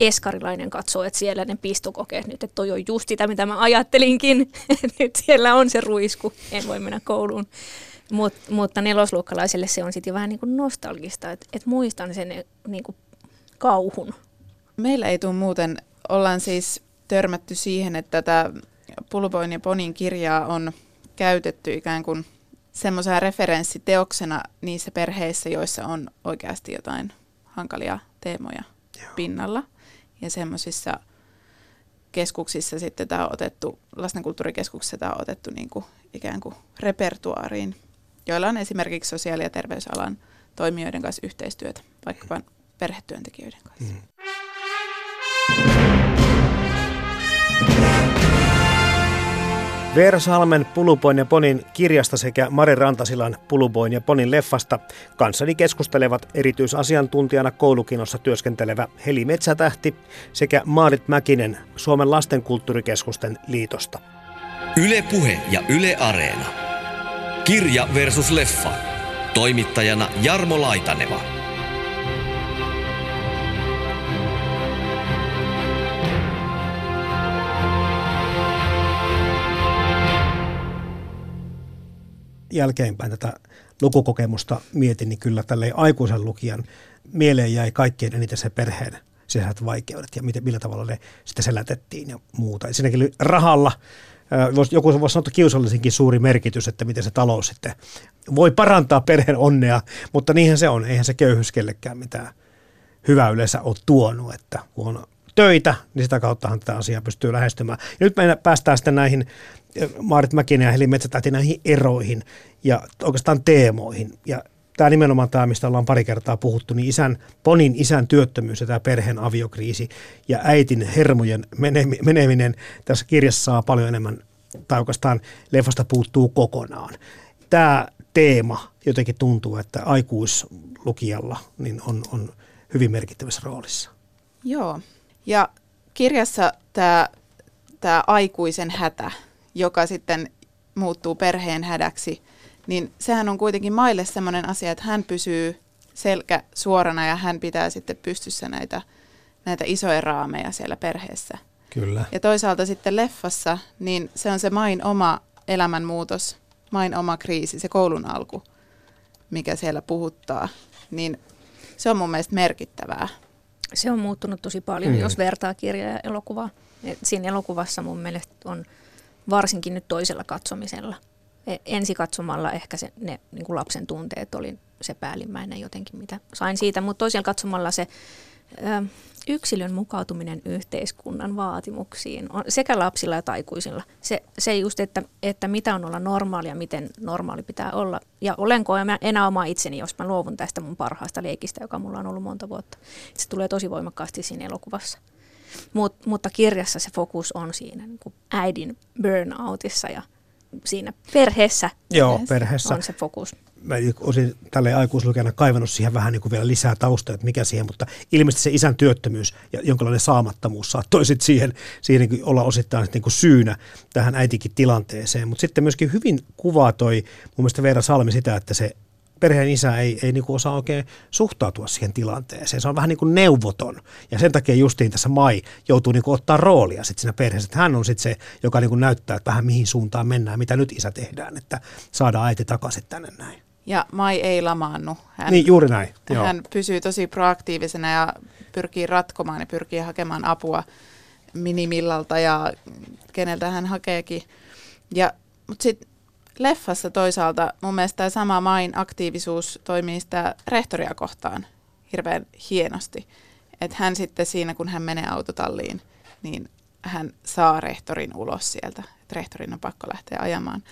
eskarilainen katsoo, että siellä ne pistokokeet nyt, että toi on just sitä, mitä mä ajattelinkin. että nyt siellä on se ruisku, en voi mennä kouluun. Mut, mutta nelosluokkalaiselle se on sitten vähän niin kuin nostalgista, että et muistan sen niin kuin kauhun. Meillä ei tule muuten, ollaan siis törmätty siihen, että tätä Pulpoin ja Ponin kirjaa on käytetty ikään kuin semmoisena referenssiteoksena niissä perheissä, joissa on oikeasti jotain hankalia teemoja Joo. pinnalla. Ja semmoisissa keskuksissa sitten tämä on otettu, lastenkulttuurikeskuksissa tämä on otettu niin kuin ikään kuin repertuaariin, joilla on esimerkiksi sosiaali- ja terveysalan toimijoiden kanssa yhteistyötä, vaikkapa perhetyöntekijöiden kanssa. Mm. Veera Salmen Pulupoin ja Ponin kirjasta sekä Mari Rantasilan Pulupoin ja Ponin leffasta kanssani keskustelevat erityisasiantuntijana koulukinossa työskentelevä Heli Metsätähti sekä Maarit Mäkinen Suomen lastenkulttuurikeskusten liitosta. Yle Puhe ja Yle Areena. Kirja versus leffa. Toimittajana Jarmo Laitaneva. Jälkeenpäin tätä lukukokemusta mietin, niin kyllä tälle aikuisen lukijan mieleen jäi kaikkein eniten se perheen sisäiset vaikeudet ja miten, millä tavalla ne sitten selätettiin ja muuta. Ensinnäkin rahalla, joku voisi sanoa, kiusallisinkin suuri merkitys, että miten se talous sitten voi parantaa perheen onnea, mutta niinhän se on. Eihän se köyhyys kellekään mitään hyvää yleensä ole tuonut, että kun on töitä, niin sitä kauttahan tätä asiaa pystyy lähestymään. Ja nyt me päästään sitten näihin Maarit Mäkinen ja Heli Metsätähti näihin eroihin ja oikeastaan teemoihin. Ja tämä nimenomaan tämä, mistä ollaan pari kertaa puhuttu, niin isän, Ponin isän työttömyys ja tämä perheen aviokriisi ja äitin hermojen meneminen tässä kirjassa saa paljon enemmän, tai oikeastaan leffasta puuttuu kokonaan. Tämä teema jotenkin tuntuu, että aikuislukijalla niin on, on hyvin merkittävässä roolissa. Joo, ja kirjassa tämä, tämä aikuisen hätä, joka sitten muuttuu perheen hädäksi, niin sehän on kuitenkin maille sellainen asia, että hän pysyy selkä suorana ja hän pitää sitten pystyssä näitä, näitä isoja raameja siellä perheessä. Kyllä. Ja toisaalta sitten leffassa, niin se on se main oma elämänmuutos, main oma kriisi, se koulun alku, mikä siellä puhuttaa, niin se on mun mielestä merkittävää. Se on muuttunut tosi paljon, mm. jos vertaa kirjaa ja elokuvaa. Et siinä elokuvassa mun mielestä on varsinkin nyt toisella katsomisella. E, ensi katsomalla ehkä se, ne niin kuin lapsen tunteet oli se päällimmäinen jotenkin, mitä sain siitä, mutta toisella katsomalla se ö, yksilön mukautuminen yhteiskunnan vaatimuksiin on sekä lapsilla että aikuisilla. Se, se just, että, että mitä on olla normaalia, miten normaali pitää olla. Ja olenko enää oma itseni, jos mä luovun tästä mun parhaasta leikistä, joka mulla on ollut monta vuotta. Se tulee tosi voimakkaasti siinä elokuvassa. Mut, mutta kirjassa se fokus on siinä niin kuin äidin burnoutissa ja siinä perheessä, Joo, perheessä. on se fokus mä olisin tälle aikuislukijana kaivannut siihen vähän niin kuin vielä lisää taustaa, että mikä siihen, mutta ilmeisesti se isän työttömyys ja jonkinlainen saamattomuus saattoi sitten siihen, siihen niin olla osittain niin kuin syynä tähän äitikin tilanteeseen. Mutta sitten myöskin hyvin kuvaa toi mun mielestä Veera Salmi sitä, että se perheen isä ei, ei niin kuin osaa oikein suhtautua siihen tilanteeseen. Se on vähän niin kuin neuvoton. Ja sen takia justiin tässä Mai joutuu niin kuin ottaa roolia sit siinä perheessä. Että hän on sitten se, joka niin kuin näyttää, että vähän mihin suuntaan mennään, mitä nyt isä tehdään, että saadaan äiti takaisin tänne näin. Ja Mai ei lamaannu. Hän, niin, juuri näin. Joo. Hän pysyy tosi proaktiivisena ja pyrkii ratkomaan ja pyrkii hakemaan apua minimillalta ja keneltä hän hakeekin. Ja, mutta sitten leffassa toisaalta mun mielestä tämä sama Main aktiivisuus toimii sitä rehtoria kohtaan hirveän hienosti. Että hän sitten siinä, kun hän menee autotalliin, niin hän saa rehtorin ulos sieltä. Että rehtorin on pakko lähteä ajamaan.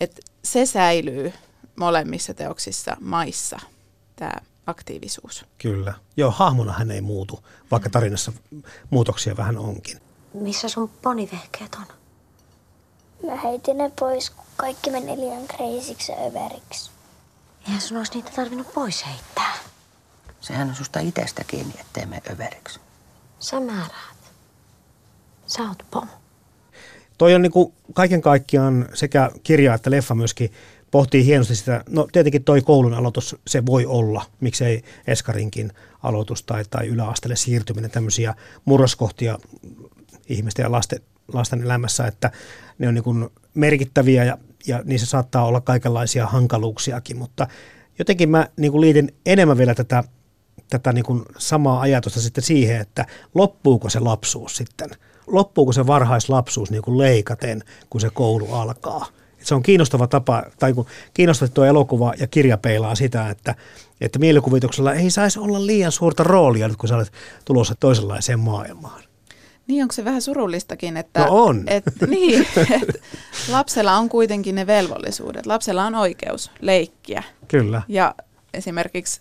Et se säilyy molemmissa teoksissa maissa, tämä aktiivisuus. Kyllä. Joo, hahmona hän ei muutu, vaikka tarinassa muutoksia vähän onkin. Missä sun ponivehkeet on? Mä heitin ne pois, kun kaikki meni liian kreisiksi ja överiksi. Eihän sun olisi niitä tarvinnut pois heittää. Sehän on susta itsestä kiinni, ettei me överiksi. Sä määräät. Sä oot pomo. Toi on niin kuin kaiken kaikkiaan sekä kirja että leffa myöskin pohtii hienosti sitä, no tietenkin toi koulun aloitus, se voi olla, miksei Eskarinkin aloitus tai, tai yläasteelle siirtyminen, tämmöisiä murroskohtia ihmisten ja lasten, lasten elämässä, että ne on niin kuin merkittäviä ja, ja niissä saattaa olla kaikenlaisia hankaluuksiakin, mutta jotenkin mä niin kuin liitin enemmän vielä tätä, tätä niin kuin samaa ajatusta sitten siihen, että loppuuko se lapsuus sitten, loppuuko se varhaislapsuus niin kuin leikaten, kun se koulu alkaa – se on kiinnostava tapa, tai kun kiinnostava tuo elokuva ja kirja peilaa sitä, että, että mielikuvituksella ei saisi olla liian suurta roolia nyt, kun sä olet tulossa toisenlaiseen maailmaan. Niin, onko se vähän surullistakin, että, no on. Et, niin, et lapsella on kuitenkin ne velvollisuudet. Lapsella on oikeus leikkiä. Kyllä. Ja esimerkiksi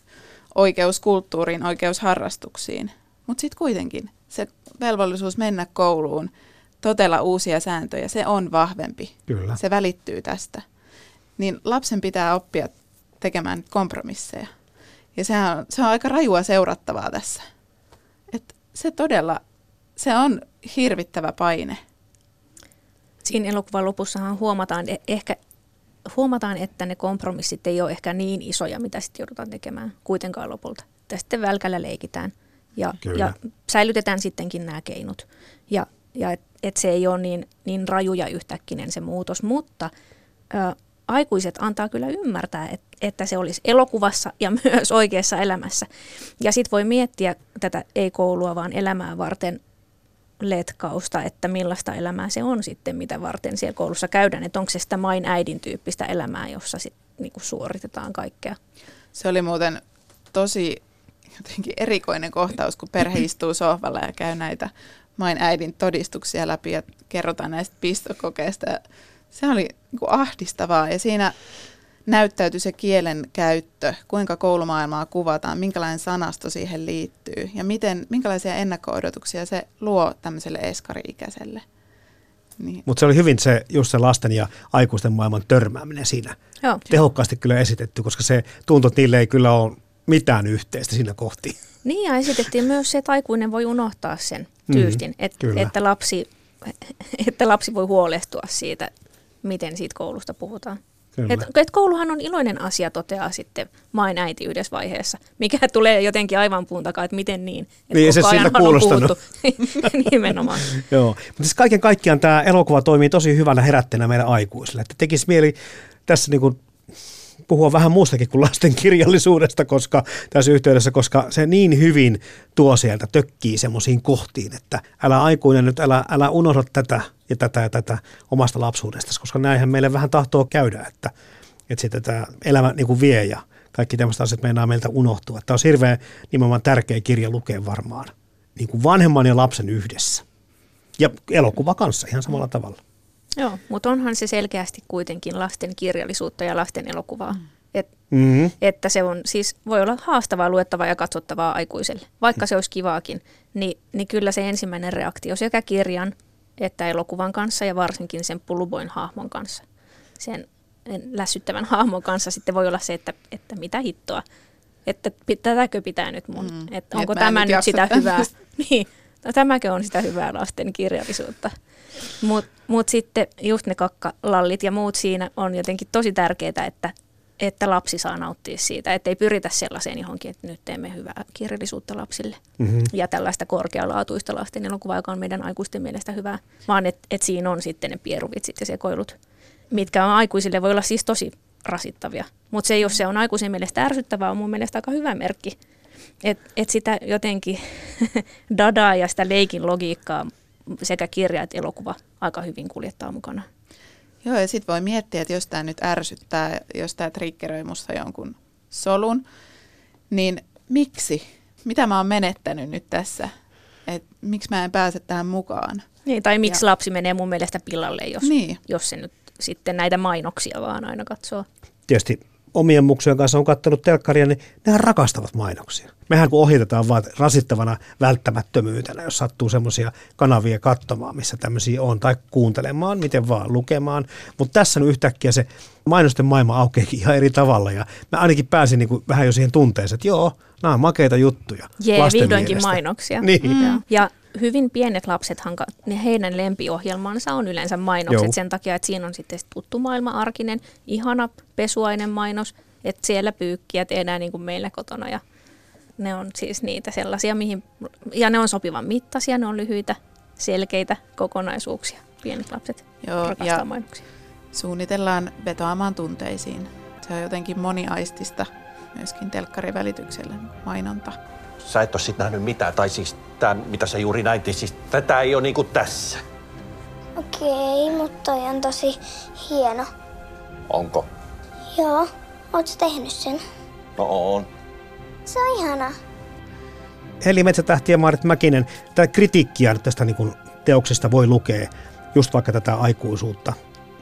oikeus kulttuuriin, oikeus harrastuksiin. Mutta sitten kuitenkin se velvollisuus mennä kouluun – totella uusia sääntöjä, se on vahvempi. Kyllä. Se välittyy tästä. Niin lapsen pitää oppia tekemään kompromisseja. Ja sehän on, se on aika rajua seurattavaa tässä. Et se todella, se on hirvittävä paine. Siinä elokuvan lopussahan huomataan e- ehkä huomataan, että ne kompromissit ei ole ehkä niin isoja, mitä sitten joudutaan tekemään kuitenkaan lopulta. Että sitten välkällä leikitään ja, ja säilytetään sittenkin nämä keinot. Ja ja että et se ei ole niin, niin rajuja yhtäkkinen se muutos, mutta ä, aikuiset antaa kyllä ymmärtää, et, että se olisi elokuvassa ja myös oikeassa elämässä. Ja sitten voi miettiä tätä ei koulua, vaan elämää varten letkausta, että millaista elämää se on sitten, mitä varten siellä koulussa käydään. Että onko se sitä main äidin tyyppistä elämää, jossa sit, niinku suoritetaan kaikkea. Se oli muuten tosi jotenkin erikoinen kohtaus, kun perhe istuu sohvalla ja käy näitä main äidin todistuksia läpi ja kerrotaan näistä pistokokeista. Se oli niin kuin ahdistavaa ja siinä näyttäytyi se kielen käyttö, kuinka koulumaailmaa kuvataan, minkälainen sanasto siihen liittyy ja miten, minkälaisia ennakko-odotuksia se luo tämmöiselle eskari-ikäiselle. Niin. Mutta se oli hyvin se, just se lasten ja aikuisten maailman törmääminen siinä. Joo. Tehokkaasti kyllä esitetty, koska se tuntui, että niille ei kyllä ole mitään yhteistä siinä kohti. Niin ja esitettiin myös se, että aikuinen voi unohtaa sen mm, tyystin, mm, et, että, lapsi, että lapsi voi huolestua siitä, miten siitä koulusta puhutaan. Et, et kouluhan on iloinen asia, toteaa sitten main äiti yhdessä vaiheessa, mikä tulee jotenkin aivan puun takaa, että miten niin. Et niin, se siltä kuulostanut. Nimenomaan. Joo, mutta siis kaiken kaikkiaan tämä elokuva toimii tosi hyvänä herätteenä meidän aikuisille, että tekisi mieli tässä niin kuin puhua vähän muustakin kuin lasten kirjallisuudesta koska, tässä yhteydessä, koska se niin hyvin tuo sieltä tökkii semmoisiin kohtiin, että älä aikuinen nyt, älä, älä unohda tätä ja tätä ja tätä omasta lapsuudesta, koska näinhän meille vähän tahtoo käydä, että, että sitten tämä elämä niin kuin vie ja kaikki tämmöiset asiat meinaa meiltä unohtua. Tämä on hirveän nimenomaan tärkeä kirja lukea varmaan, niin kuin vanhemman ja lapsen yhdessä. Ja elokuva kanssa ihan samalla tavalla. Joo, mutta onhan se selkeästi kuitenkin lasten kirjallisuutta ja lasten elokuvaa. Mm. Et, Mm-hmm. Että se on siis, voi olla haastavaa luettavaa ja katsottavaa aikuiselle. Vaikka se olisi kivaakin, niin, niin kyllä se ensimmäinen reaktio sekä kirjan että elokuvan kanssa ja varsinkin sen puluboin hahmon kanssa, sen lässyttävän hahmon kanssa sitten voi olla se, että, että mitä hittoa, että tätäkö pitää nyt mun, mm. että onko en tämä nyt nyt sitä hyvää, niin, no, tämäkö on sitä hyvää lasten kirjallisuutta. Mutta mut sitten just ne kakkalallit ja muut siinä on jotenkin tosi tärkeää, että, että lapsi saa nauttia siitä, että ei pyritä sellaiseen johonkin, että nyt teemme hyvää kirjallisuutta lapsille Mm-hmm. ja tällaista korkealaatuista lasten elokuvaa, joka on meidän aikuisten mielestä hyvää, vaan että et siinä on sitten ne pieruvitsit ja sekoilut, mitkä on aikuisille voi olla siis tosi rasittavia. Mutta se, jos se on aikuisen mielestä ärsyttävää, on mun mielestä aika hyvä merkki. Että et sitä jotenkin dadaa ja sitä leikin logiikkaa sekä kirja että elokuva aika hyvin kuljettaa mukana. Joo, ja sitten voi miettiä, että jos tämä nyt ärsyttää, jos tämä triggeröi musta jonkun solun, niin miksi? Mitä mä oon menettänyt nyt tässä? Et miksi mä en pääse tähän mukaan? Niin, tai miksi ja. lapsi menee mun mielestä pilalle, jos, Niin. jos se nyt sitten näitä mainoksia vaan aina katsoo. Tietysti omien muksujen kanssa on katsonut telkkaria, niin nehän rakastavat mainoksia. Mehän kun ohitetaan vaan rasittavana välttämättömyytenä, jos sattuu semmoisia kanavia katsomaan, missä tämmöisiä on, tai kuuntelemaan, miten vaan, lukemaan. Mutta tässä nyt yhtäkkiä se mainosten maailma aukeakin ihan eri tavalla, ja mä ainakin pääsin niin kuin vähän jo siihen tunteeseen, että joo, nämä on makeita juttuja. Jee, vihdoinkin mielestä. mainoksia. Niin. Mm. Ja hyvin pienet lapsethan, ka- ne heidän lempiohjelmansa on yleensä mainokset Joo. sen takia, että siinä on sitten tuttu maailma arkinen, ihana pesuainen mainos, että siellä pyykkiä tehdään niin kuin meillä kotona ja ne on siis niitä sellaisia, mihin, ja ne on sopivan mittaisia, ne on lyhyitä, selkeitä kokonaisuuksia. Pienet lapset Joo, rakastaa ja mainoksia. suunnitellaan vetoamaan tunteisiin. Se on jotenkin moniaistista myöskin telkkarivälityksellä mainonta. Sä et ole sit nähnyt mitään, tai siis tää, mitä sä juuri näit, niin siis tätä ei ole niinku tässä. Okei, mutta toi on tosi hieno. Onko? Joo, ootko tehnyt sen? No on. Se on ihana. Eli Metsätähti ja Maarit Mäkinen, tätä kritiikkiä tästä niin teoksesta voi lukea, just vaikka tätä aikuisuutta,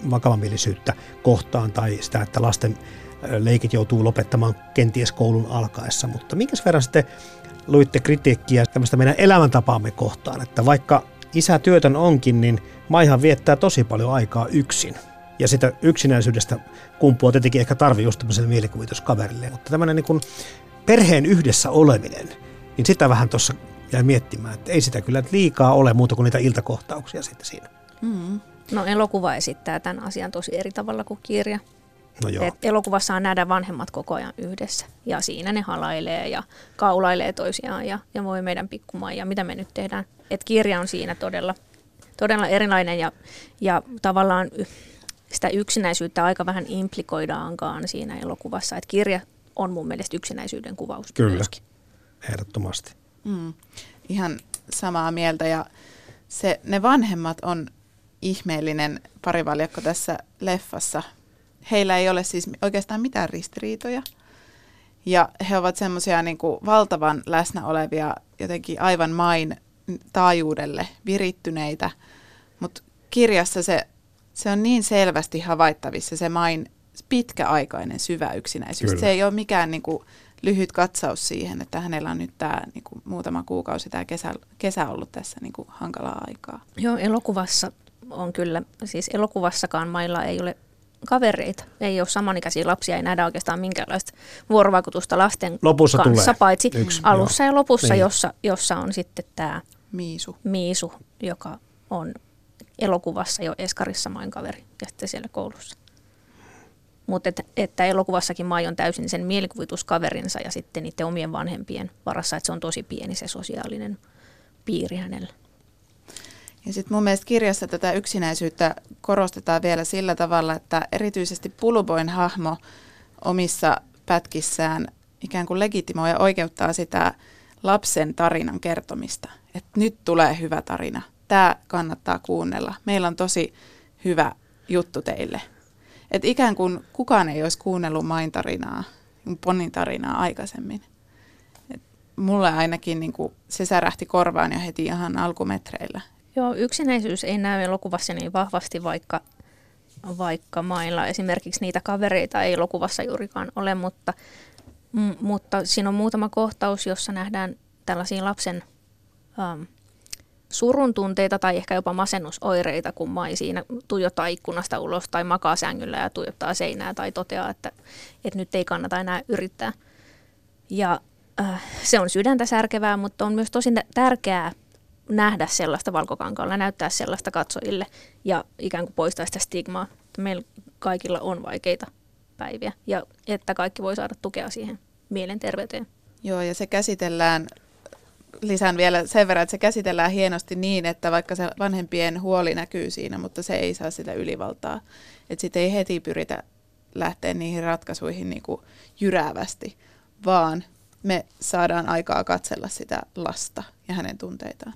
vakavamielisyyttä kohtaan tai sitä, että lasten leikit joutuu lopettamaan kenties koulun alkaessa. Mutta minkäs verran sitten luitte kritiikkiä tämmöistä meidän elämäntapaamme kohtaan, että vaikka isä työtön onkin, niin Maihan viettää tosi paljon aikaa yksin. Ja sitä yksinäisyydestä kumpuaa tietenkin ehkä tarve just tämmöiselle mielikuvituskaverille. Mutta tämmöinen niin kuin perheen yhdessä oleminen, niin sitä vähän tuossa jäi miettimään, että ei sitä kyllä liikaa ole muuta kuin niitä iltakohtauksia sitten siinä. Mm. No elokuva esittää tämän asian tosi eri tavalla kuin kirja. No joo. Et elokuvassa nähdään vanhemmat koko ajan yhdessä ja siinä ne halailee ja kaulailee toisiaan ja, ja voi meidän pikkumaan ja mitä me nyt tehdään. Et kirja on siinä todella, todella erilainen ja, ja tavallaan sitä yksinäisyyttä aika vähän implikoidaankaan siinä elokuvassa. Et kirja on mun mielestä yksinäisyyden kuvaus Kyllä. myöskin. Ehdottomasti. Mm. Ihan samaa mieltä ja se, ne vanhemmat on ihmeellinen parivaljakko tässä leffassa. Heillä ei ole siis oikeastaan mitään ristiriitoja. Ja he ovat semmoisia niin valtavan läsnä olevia, jotenkin aivan main taajuudelle virittyneitä. Mutta kirjassa se, se on niin selvästi havaittavissa se main pitkäaikainen syvä yksinäisyys. Kyllä. Se ei ole mikään niin kuin, lyhyt katsaus siihen, että hänellä on nyt tämä niin kuin, muutama kuukausi tämä kesä, kesä ollut tässä niin kuin, hankalaa aikaa. Joo, elokuvassa on kyllä, siis elokuvassakaan mailla ei ole kavereita. Ei ole samanikäisiä lapsia, ei nähdä oikeastaan minkäänlaista vuorovaikutusta lasten Lopussa kanssa, tulee paitsi yksi, alussa joo. ja lopussa, Niin. jossa, jossa on sitten tämä Miisu. Miisu, joka on elokuvassa jo Eskarissa main kaveri ja sitten siellä koulussa. Mutta et, että elokuvassakin Mai on täysin sen mielikuvituskaverinsa ja sitten niiden omien vanhempien varassa, että se on tosi pieni se sosiaalinen piiri hänellä. Ja sitten mun mielestä kirjassa tätä yksinäisyyttä korostetaan vielä sillä tavalla, että erityisesti Puluboin hahmo omissa pätkissään ikään kuin legitimoi ja oikeuttaa sitä lapsen tarinan kertomista. Että nyt tulee hyvä tarina. Tämä kannattaa kuunnella. Meillä on tosi hyvä juttu teille. Että ikään kuin kukaan ei olisi kuunnellut main tarinaa, Ponin tarinaa aikaisemmin. Et mulle ainakin niin kuin se särähti korvaan jo heti ihan alkumetreillä. Joo, yksinäisyys ei näy elokuvassa niin vahvasti, vaikka, vaikka mailla esimerkiksi niitä kavereita ei elokuvassa juurikaan ole, mutta, m- mutta siinä on muutama kohtaus, jossa nähdään tällaisia lapsen ähm, surun tunteita tai ehkä jopa masennusoireita, kun Mai siinä tuijottaa ikkunasta ulos tai makaa sängyllä ja tuijottaa seinää tai toteaa, että, että nyt ei kannata enää yrittää. Ja äh, se on sydäntä särkevää, mutta on myös tosi tärkeää nähdä sellaista valkokankaalla, näyttää sellaista katsojille ja ikään kuin poistaa sitä stigmaa, että meillä kaikilla on vaikeita päiviä ja että kaikki voi saada tukea siihen mielenterveyteen. Joo, ja se käsitellään lisään vielä sen verran, että se käsitellään hienosti niin, että vaikka se vanhempien huoli näkyy siinä, mutta se ei saa sitä ylivaltaa. Että sitten ei heti pyritä lähteä niihin ratkaisuihin niin kuin jyräävästi, vaan me saadaan aikaa katsella sitä lasta ja hänen tunteitaan.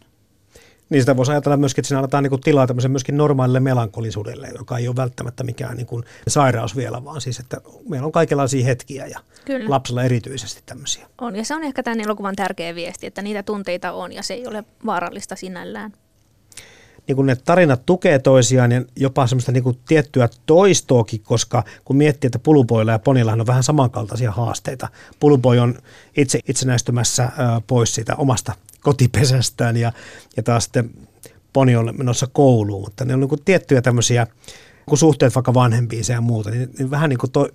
Niin sitä voisi ajatella myöskin, että siinä annetaan niin tilaa tämmöisen myöskin normaalille melankolisuudelle, joka ei ole välttämättä mikään niin kuin sairaus vielä, vaan siis, että meillä on kaikenlaisia hetkiä ja Kyllä. lapsella erityisesti tämmöisiä. On, ja se on ehkä tämän elokuvan tärkeä viesti, että niitä tunteita on ja se ei ole vaarallista sinällään. Niin kun ne tarinat tukee toisiaan ja jopa semmoista niin kuin tiettyä toistoakin, koska kun miettii, että pulupoilla ja ponillahan on vähän samankaltaisia haasteita. Pulupoi on itse itsenäistymässä pois siitä omasta kotipesästään ja, ja taas sitten poni on menossa kouluun, mutta ne on niin tiettyjä tämmöisiä, kun suhteet vaikka vanhempiin ja muuta, niin, niin vähän niin kuin to,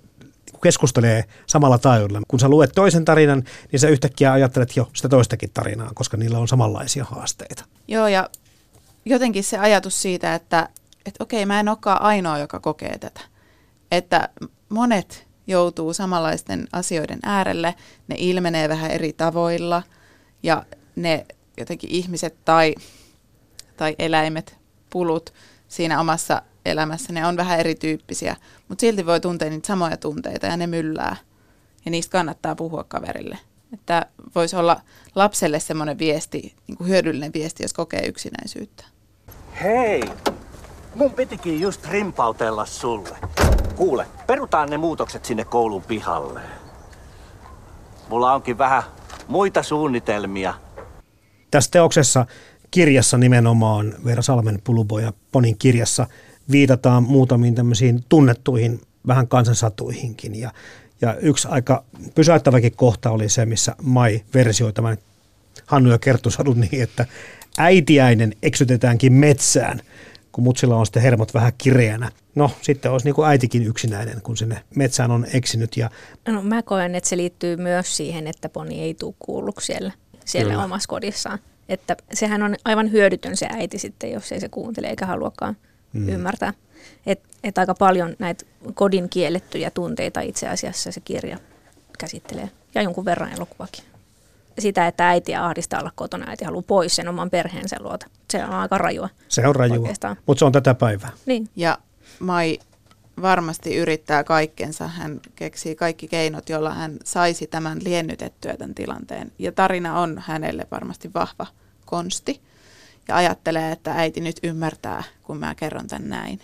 keskustelee samalla taajuudella. Kun sä luet toisen tarinan, niin sä yhtäkkiä ajattelet jo sitä toistakin tarinaa, koska niillä on samanlaisia haasteita. Joo, ja jotenkin se ajatus siitä, että, että okei, mä en olekaan ainoa, joka kokee tätä. Että monet joutuu samanlaisten asioiden äärelle, ne ilmenee vähän eri tavoilla ja ne jotenkin ihmiset tai, tai eläimet, pulut siinä omassa elämässä, ne on vähän erityyppisiä, mutta silti voi tuntea niitä samoja tunteita ja ne myllää. Ja niistä kannattaa puhua kaverille. Että voisi olla lapselle semmoinen viesti, niin kuin hyödyllinen viesti, jos kokee yksinäisyyttä. Hei, mun pitikin just rimpautella sulle. Kuule, perutaan ne muutokset sinne koulun pihalle. Mulla onkin vähän muita suunnitelmia – tässä teoksessa kirjassa nimenomaan Veera Salmen Pulubo ja Ponin kirjassa viitataan muutamiin tämmöisiin tunnettuihin vähän kansansatuihinkin. Ja, ja yksi aika pysäyttäväkin kohta oli se, missä Mai versioi tämän Hannu ja Kerttu sadun niin, että äitiäinen eksytetäänkin metsään, kun mutsilla on sitten hermot vähän kireänä. No sitten olisi niin kuin äitikin yksinäinen, kun sinne metsään on eksynyt. Ja... No mä koen, että se liittyy myös siihen, että poni ei tule kuulluksi siellä siellä Kyllä. omassa kodissaan. Että sehän on aivan hyödytön se äiti sitten, jos ei se kuuntele eikä haluakaan mm. ymmärtää. Että et aika paljon näitä kodin kiellettyjä tunteita itse asiassa se kirja käsittelee. Ja jonkun verran elokuvakin. Sitä, että äiti ahdistaa olla kotona, äiti haluaa pois sen oman perheensä luota. Se on aika rajua. Se on rajua, mutta se on tätä päivää. Niin. Ja Mai varmasti yrittää kaikkensa. Hän keksii kaikki keinot, joilla hän saisi tämän liennytettyä tämän tilanteen. Ja tarina on hänelle varmasti vahva konsti. Ja ajattelee, että äiti nyt ymmärtää, kun mä kerron tämän näin.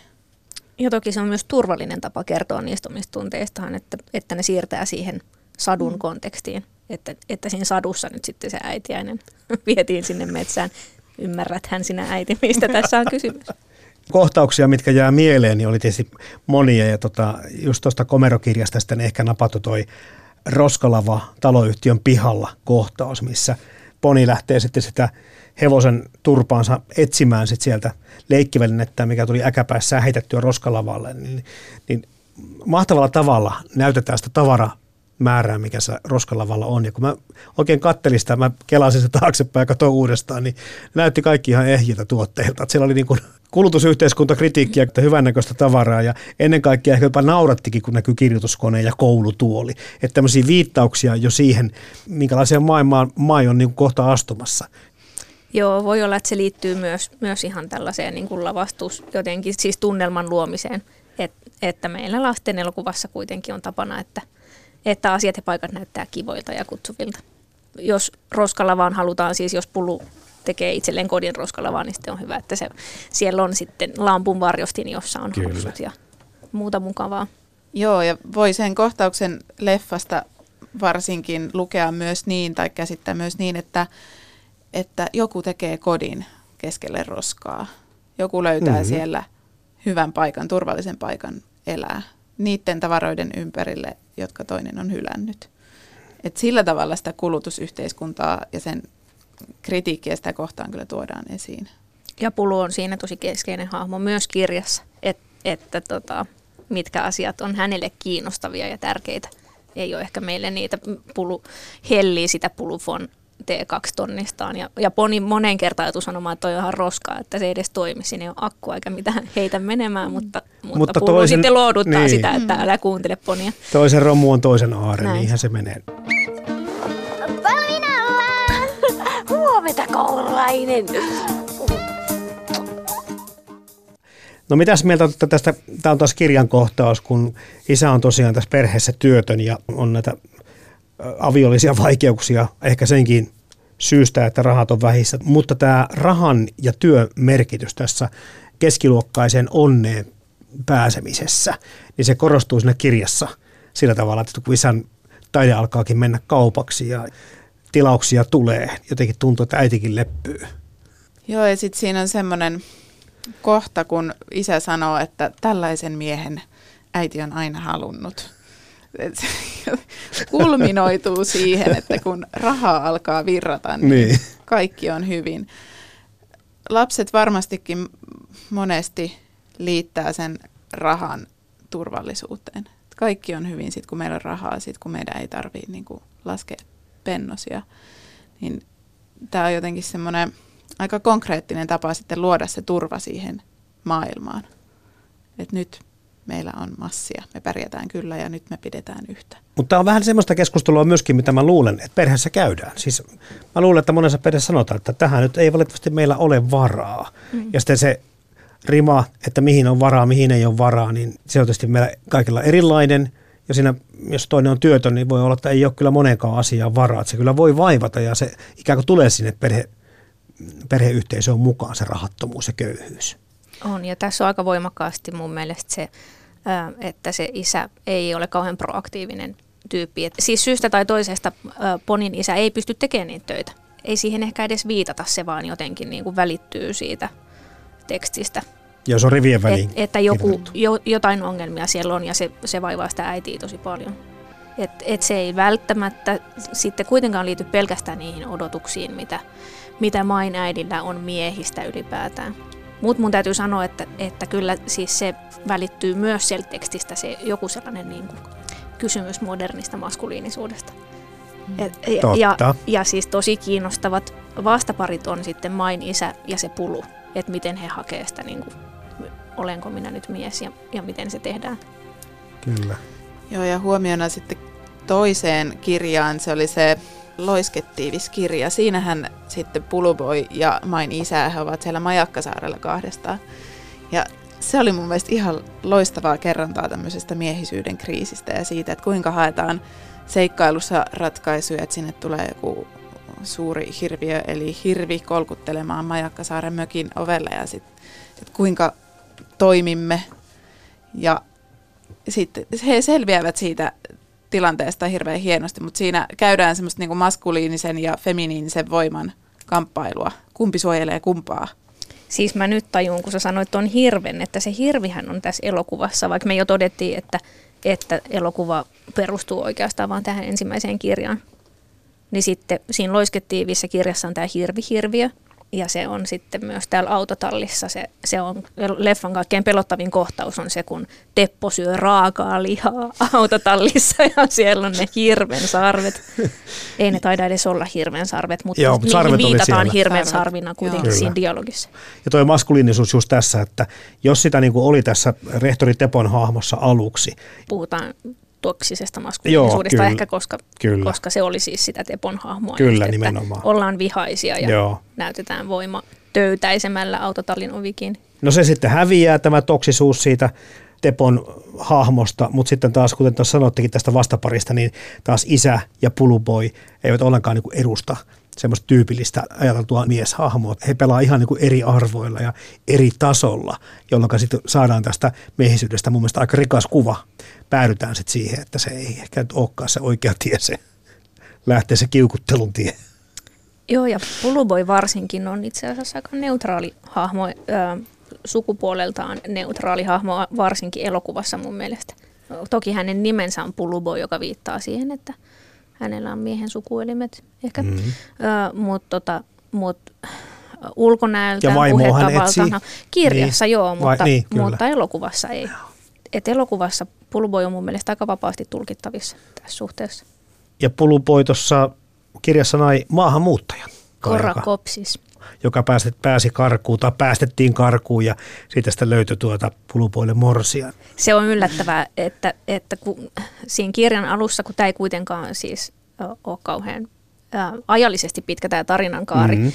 Ja toki se on myös turvallinen tapa kertoa niistä omista tunteistaan, että, että ne siirtää siihen sadun mm. kontekstiin. Että, että siinä sadussa nyt sitten se äitiäinen vietiin sinne metsään. Ymmärrät hän sinä äiti, mistä tässä on kysymys kohtauksia, mitkä jää mieleen, niin oli tietysti monia. Ja tota, just tuosta komerokirjasta sitten ehkä napattu toi Roskalava taloyhtiön pihalla kohtaus, missä poni lähtee sitten sitä hevosen turpaansa etsimään sit sieltä leikkivälinettä, mikä tuli äkäpäässä heitettyä Roskalavalle, niin, niin mahtavalla tavalla näytetään sitä tavara määrää, mikä se roskalavalla on. Ja kun mä oikein kattelin sitä, mä kelasin sitä taaksepäin ja katsoin uudestaan, niin näytti kaikki ihan ehjiltä tuotteilta. Että siellä oli niin kuin kulutusyhteiskuntakritiikkiä, että hyvännäköistä tavaraa ja ennen kaikkea ehkä jopa naurattikin, kun näkyy kirjoituskone ja koulutuoli. Että tämmöisiä viittauksia jo siihen, minkälaiseen maailmaan Mai on niin kuin kohta astumassa. Joo, voi olla, että se liittyy myös, myös ihan tällaiseen niin kuin lavastus, jotenkin siis tunnelman luomiseen Et, että meillä lasten elokuvassa kuitenkin on tapana, että, että asiat ja paikat näyttää kivoilta ja kutsuvilta. Jos roskalla vaan halutaan, siis jos pulu tekee itselleen kodin roskalla vaan, niin sitten on hyvä, että se, siellä on sitten lampun varjostin, jossa on Kyllä. housut ja muuta mukavaa. Joo, ja voi sen kohtauksen leffasta varsinkin lukea myös niin, tai käsittää myös niin, että, että joku tekee kodin keskelle roskaa. Joku löytää Mhm. mm-hmm. siellä hyvän paikan, turvallisen paikan elää niiden tavaroiden ympärille, jotka toinen on hylännyt. Et sillä tavalla sitä kulutusyhteiskuntaa ja sen kritiikkiä sitä kohtaan kyllä tuodaan esiin. Ja Pulu on siinä tosi keskeinen hahmo myös kirjassa, et, että tota, mitkä asiat on hänelle kiinnostavia ja tärkeitä. Ei ole ehkä meille niitä, Pulu hellii sitä Pulufon T2-tonnistaan. Ja, ja Poni monen kertaan joutui sanomaan, että toi on ihan roskaa, että se ei edes toimi. Siinä ei ole akkua eikä mitään heitä menemään, mutta, mutta, Mutta Pulu toisen- sitten looduttaa niin. sitä, että älä kuuntele Ponia. Toisen romu on toisen aare, Näin. niinhän se menee. Huomenta koululainen. No mitäs mieltä olette tästä, tämä on taas kirjan kohtaus, kun isä on tosiaan tässä perheessä työtön ja on näitä aviollisia vaikeuksia, ehkä senkin syystä, että rahat on vähissä. Mutta tämä rahan ja työn merkitys tässä keskiluokkaisen onneen pääsemisessä, niin se korostuu siinä kirjassa sillä tavalla, että kun isän taide alkaakin mennä kaupaksi ja tilauksia tulee, jotenkin tuntuu, että äitikin leppyy. Joo, ja sitten siinä on semmoinen kohta, kun isä sanoo, että tällaisen miehen äiti on aina halunnut. Et se kulminoituu siihen, että kun rahaa alkaa virrata, niin, Niin. kaikki on hyvin. Lapset varmastikin monesti liittää sen rahan turvallisuuteen. Kaikki on hyvin sitten, kun meillä on rahaa, sitten kun meidän ei tarvitse niin laskea pennosia. Niin tämä on jotenkin semmoinen aika konkreettinen tapa sitten luoda se turva siihen maailmaan. Että nyt meillä on massia, me pärjätään kyllä ja nyt me pidetään yhtä. Mutta tämä on vähän semmoista keskustelua myöskin, mitä mä luulen, että perheessä käydään. Siis mä luulen, että monessa perheessä sanotaan, että tähän nyt ei valitettavasti meillä ole varaa. Mm. Ja sitten se rima, että mihin on varaa, mihin ei ole varaa, niin se on tietysti meillä kaikilla erilainen. Ja siinä, jos toinen on työtön, niin voi olla, että ei ole kyllä monenkaan asiaan varaa. Että se kyllä voi vaivata ja se ikään kuin tulee sinne perhe, perheyhteisöön mukaan se rahattomuus ja köyhyys. On, ja tässä on aika voimakkaasti mun mielestä se, että se isä ei ole kauhean proaktiivinen tyyppi. Et siis syystä tai toisesta Ponin isä ei pysty tekemään niitä töitä. Ei siihen ehkä edes viitata, se vaan jotenkin niin kuin välittyy siitä tekstistä. Jos on rivien väliin. Et, että joku, jo, jotain ongelmia siellä on ja se, se vaivaa sitä äitiä tosi paljon. Et, et se ei välttämättä sitten kuitenkaan liity pelkästään niihin odotuksiin, mitä, mitä main äidillä on miehistä ylipäätään. Mutta mun täytyy sanoa, että, että kyllä siis se välittyy myös sieltä tekstistä se joku sellainen niin kuin kysymys modernista maskuliinisuudesta. Et, ja, ja, Totta. ja siis tosi kiinnostavat vastaparit on sitten main isä ja se pulu, että miten he hakee sitä, niin kuin, olenko minä nyt mies ja, ja miten se tehdään. Kyllä. Joo, ja huomiona sitten toiseen kirjaan, se oli se Loisketiivis-kirja. Siinähän sitten Puluboy ja Main isä, he ovat siellä Majakkasaarella kahdestaan. Ja se oli mun mielestä ihan loistavaa kerrontaa tämmöisestä miehisyyden kriisistä ja siitä, että kuinka haetaan seikkailussa ratkaisuja, että sinne tulee joku suuri hirviö, eli hirvi kolkuttelemaan Majakkasaaren mökin ovelle ja sitten, että kuinka toimimme ja sitten he selviävät siitä tilanteesta hirveän hienosti, mutta siinä käydään semmoista niin maskuliinisen ja feminiinisen voiman kamppailua. Kumpi suojelee kumpaa? Siis mä nyt tajun, kun sä sanoit tuon hirven, että se hirvihän on tässä elokuvassa, vaikka me jo todettiin, että, että elokuva perustuu oikeastaan vaan tähän ensimmäiseen kirjaan. Niin sitten siinä loisketiivissä kirjassa on tämä hirvihirviö, ja se on sitten myös täällä autotallissa. Se, se on leffan kaikkein pelottavin kohtaus on se, kun Teppo syö raakaa lihaa autotallissa ja siellä on ne hirven sarvet. Ei ne taida edes olla hirven sarvet, mutta Joo, mutta sarvet viitataan siellä. hirven sarvina kuitenkin Joo. siinä dialogissa. Ja tuo maskuliinisuus just tässä, että jos sitä niin kuin oli tässä rehtori Tepon hahmossa aluksi, Puhutaan toksisesta maskuliinisuudesta kyllä. ehkä, koska, Kyllä. koska se oli siis sitä Tepon hahmoa. Kyllä, just, että nimenomaan. Ollaan vihaisia ja Joo. näytetään voima töytäisemällä autotallin ovikin. no se sitten häviää tämä toksisuus siitä Tepon hahmosta, mutta sitten taas, kuten tuossa sanottekin tästä vastaparista, niin taas isä ja Puluboi eivät ollenkaan niin edusta semmoista tyypillistä ajateltua mieshahmoa. He pelaa ihan niin kuin eri arvoilla ja eri tasolla, jolloin sitten saadaan tästä miehisyydestä mun mielestä aika rikas kuva. Päädytään sitten siihen, että se ei ehkä nyt olekaan se oikea tie se lähtee se kiukuttelun tie. Joo, ja Puluboi varsinkin on itse asiassa aika neutraali hahmo, ö, sukupuoleltaan neutraali hahmo, varsinkin elokuvassa mun mielestä. Toki hänen nimensä on Puluboi, joka viittaa siihen, että hänellä on miehen sukuelimet ehkä, mm-hmm. mutta tota, mut, ulkonäöltä, puhetavalta, kirjassa niin. joo, mutta, Vai, niin, mutta elokuvassa ei. Et elokuvassa Puluboi on mun mielestä aika vapaasti tulkittavissa tässä suhteessa. Ja Puluboi tuossa kirjassa nai maahanmuuttajan. Korakopsis. Joka pääsi, pääsi karkuun tai päästettiin karkuun ja siitä sitten löytyi tuota pulupoille morsia. Se on yllättävää, että, että kun, siinä kirjan alussa, kun tämä ei kuitenkaan siis ole kauhean ajallisesti pitkä tämä tarinan kaari, mm-hmm.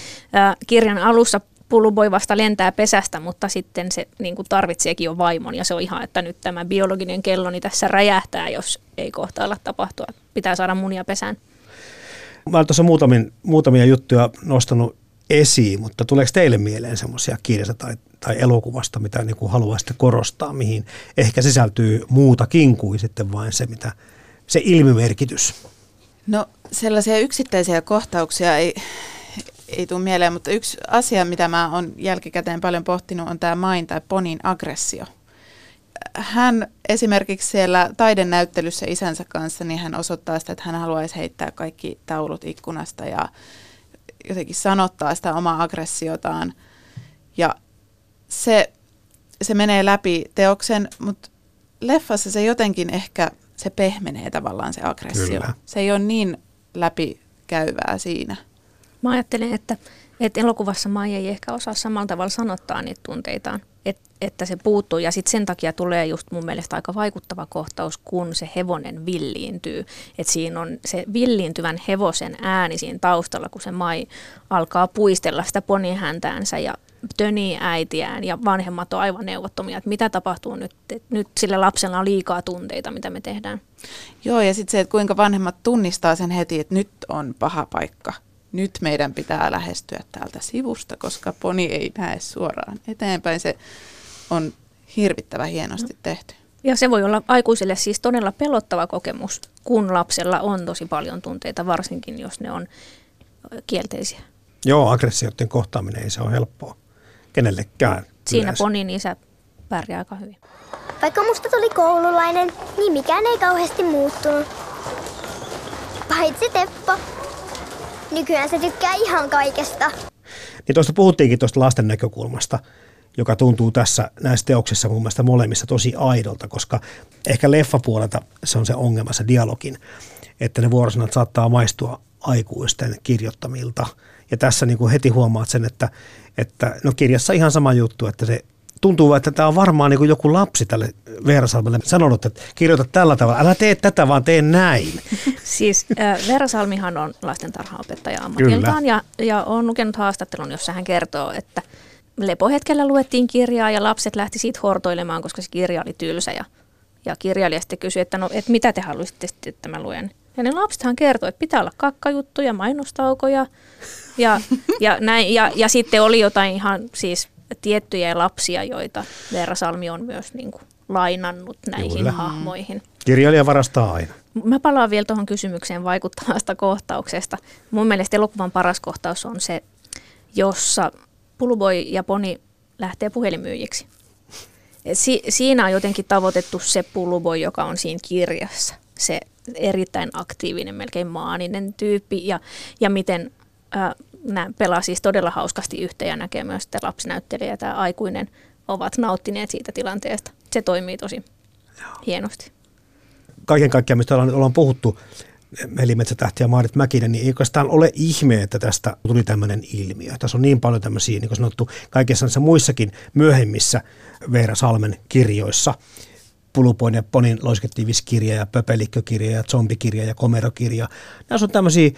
kirjan alussa Puluboi vasta lentää pesästä, mutta sitten se niin kuin tarvitseekin jo vaimon ja se on ihan, että nyt tämä biologinen kelloni tässä räjähtää, jos ei kohta ala tapahtua. Pitää saada munia pesään. Mä olen tuossa muutamia, muutamia juttuja nostanut esiin, mutta tuleeko teille mieleen semmoisia kirjasta tai, tai elokuvasta, mitä niin kuin haluaisitte korostaa, mihin ehkä sisältyy muutakin kuin sitten vain se, mitä se ilmimerkitys? No sellaisia yksittäisiä kohtauksia ei, ei tule mieleen, mutta yksi asia, mitä mä oon jälkikäteen paljon pohtinut, on tämä Main tai Ponin aggressio – hän esimerkiksi siellä taidenäyttelyssä isänsä kanssa, niin hän osoittaa sitä, että hän haluaisi heittää kaikki taulut ikkunasta ja jotenkin sanottaa sitä omaa aggressiotaan. Ja se, se menee läpi teoksen, mutta leffassa se jotenkin ehkä, se pehmenee tavallaan se aggressio. Kyllä. Se ei ole niin läpikäyvää siinä. Mä ajattelen, että, että elokuvassa Maija ei ehkä osaa samalla tavalla sanottaa niitä tunteitaan et, että se puuttuu. Ja sitten sen takia tulee just mun mielestä aika vaikuttava kohtaus, kun se hevonen villiintyy. Että siinä on se villiintyvän hevosen ääni siinä taustalla, kun se Mai alkaa puistella sitä ponihäntäänsä ja tönii äitiään ja vanhemmat on aivan neuvottomia, että mitä tapahtuu nyt, että nyt sillä lapsella on liikaa tunteita, mitä me tehdään. Joo, ja sitten se, että kuinka vanhemmat tunnistaa sen heti, että nyt on paha paikka nyt meidän pitää lähestyä täältä sivusta, koska poni ei näe suoraan eteenpäin. Se on hirvittävä hienosti tehty. Ja se voi olla aikuisille siis todella pelottava kokemus, kun lapsella on tosi paljon tunteita, varsinkin jos ne on kielteisiä. Joo, aggressioiden kohtaaminen ei se ole helppoa kenellekään. Siinä yleensä. ponin isä pärjää aika hyvin. Vaikka musta tuli koululainen, niin mikään ei kauheasti muuttunut. Paitsi Teppo. Nykyään se tykkää ihan kaikesta. Niin tuosta puhuttiinkin tuosta lasten näkökulmasta, joka tuntuu tässä näissä teoksissa mun mielestä molemmissa tosi aidolta, koska ehkä leffapuolelta se on se ongelma, se dialogin, että ne vuorosanat saattaa maistua aikuisten kirjoittamilta. Ja tässä niin kuin heti huomaat sen, että, että no kirjassa ihan sama juttu, että se tuntuu, että tämä on varmaan niin kuin joku lapsi tälle Veera Salmelle sanonut, että kirjoita tällä tavalla, älä tee tätä, vaan tee näin. Siis äh, Veera Salmihan on lastentarhaopettaja ammatiltaan ja, ja on lukenut haastattelun, jossa hän kertoo, että lepohetkellä luettiin kirjaa ja lapset lähti siitä hortoilemaan, koska se kirja oli tylsä ja, ja kirjailija sitten kysyi, että no, että mitä te haluaisitte sitten, että mä luen. Ja ne lapsethan kertoi, että pitää olla kakkajuttuja, mainostaukoja ja, ja, näin, ja, ja sitten oli jotain ihan siis tiettyjä lapsia, joita Veera Salmi on myös niin kuin lainannut näihin Kyllä. hahmoihin. Kirjailija varastaa aina. Mä palaan vielä tuohon kysymykseen vaikuttavasta kohtauksesta. Mun mielestä elokuvan paras kohtaus on se, jossa Puluboi ja Poni lähtee puhelimyyjiksi. Si- siinä on jotenkin tavoitettu se Puluboi, joka on siinä kirjassa. Se erittäin aktiivinen, melkein maaninen tyyppi ja, ja miten äh, nämä pelaa siis todella hauskasti yhteen ja näkee myös, että lapsinäyttelijä ja tämä aikuinen ovat nauttineet siitä tilanteesta. Se toimii tosi Joo. hienosti. Kaiken kaikkiaan, mistä ollaan, ollaan puhuttu, Melimetsätähti ja Maarit Mäkinen, niin ei oikeastaan ole ihme, että tästä tuli tämmöinen ilmiö. Tässä on niin paljon tämmöisiä, niin kuin sanottu, kaikissa näissä muissakin myöhemmissä Veera Salmen kirjoissa. Pulupoin ja Ponin loisketiiviskirja ja Pöpelikkökirja ja Zombikirja ja Komerokirja. Nämä on tämmöisiä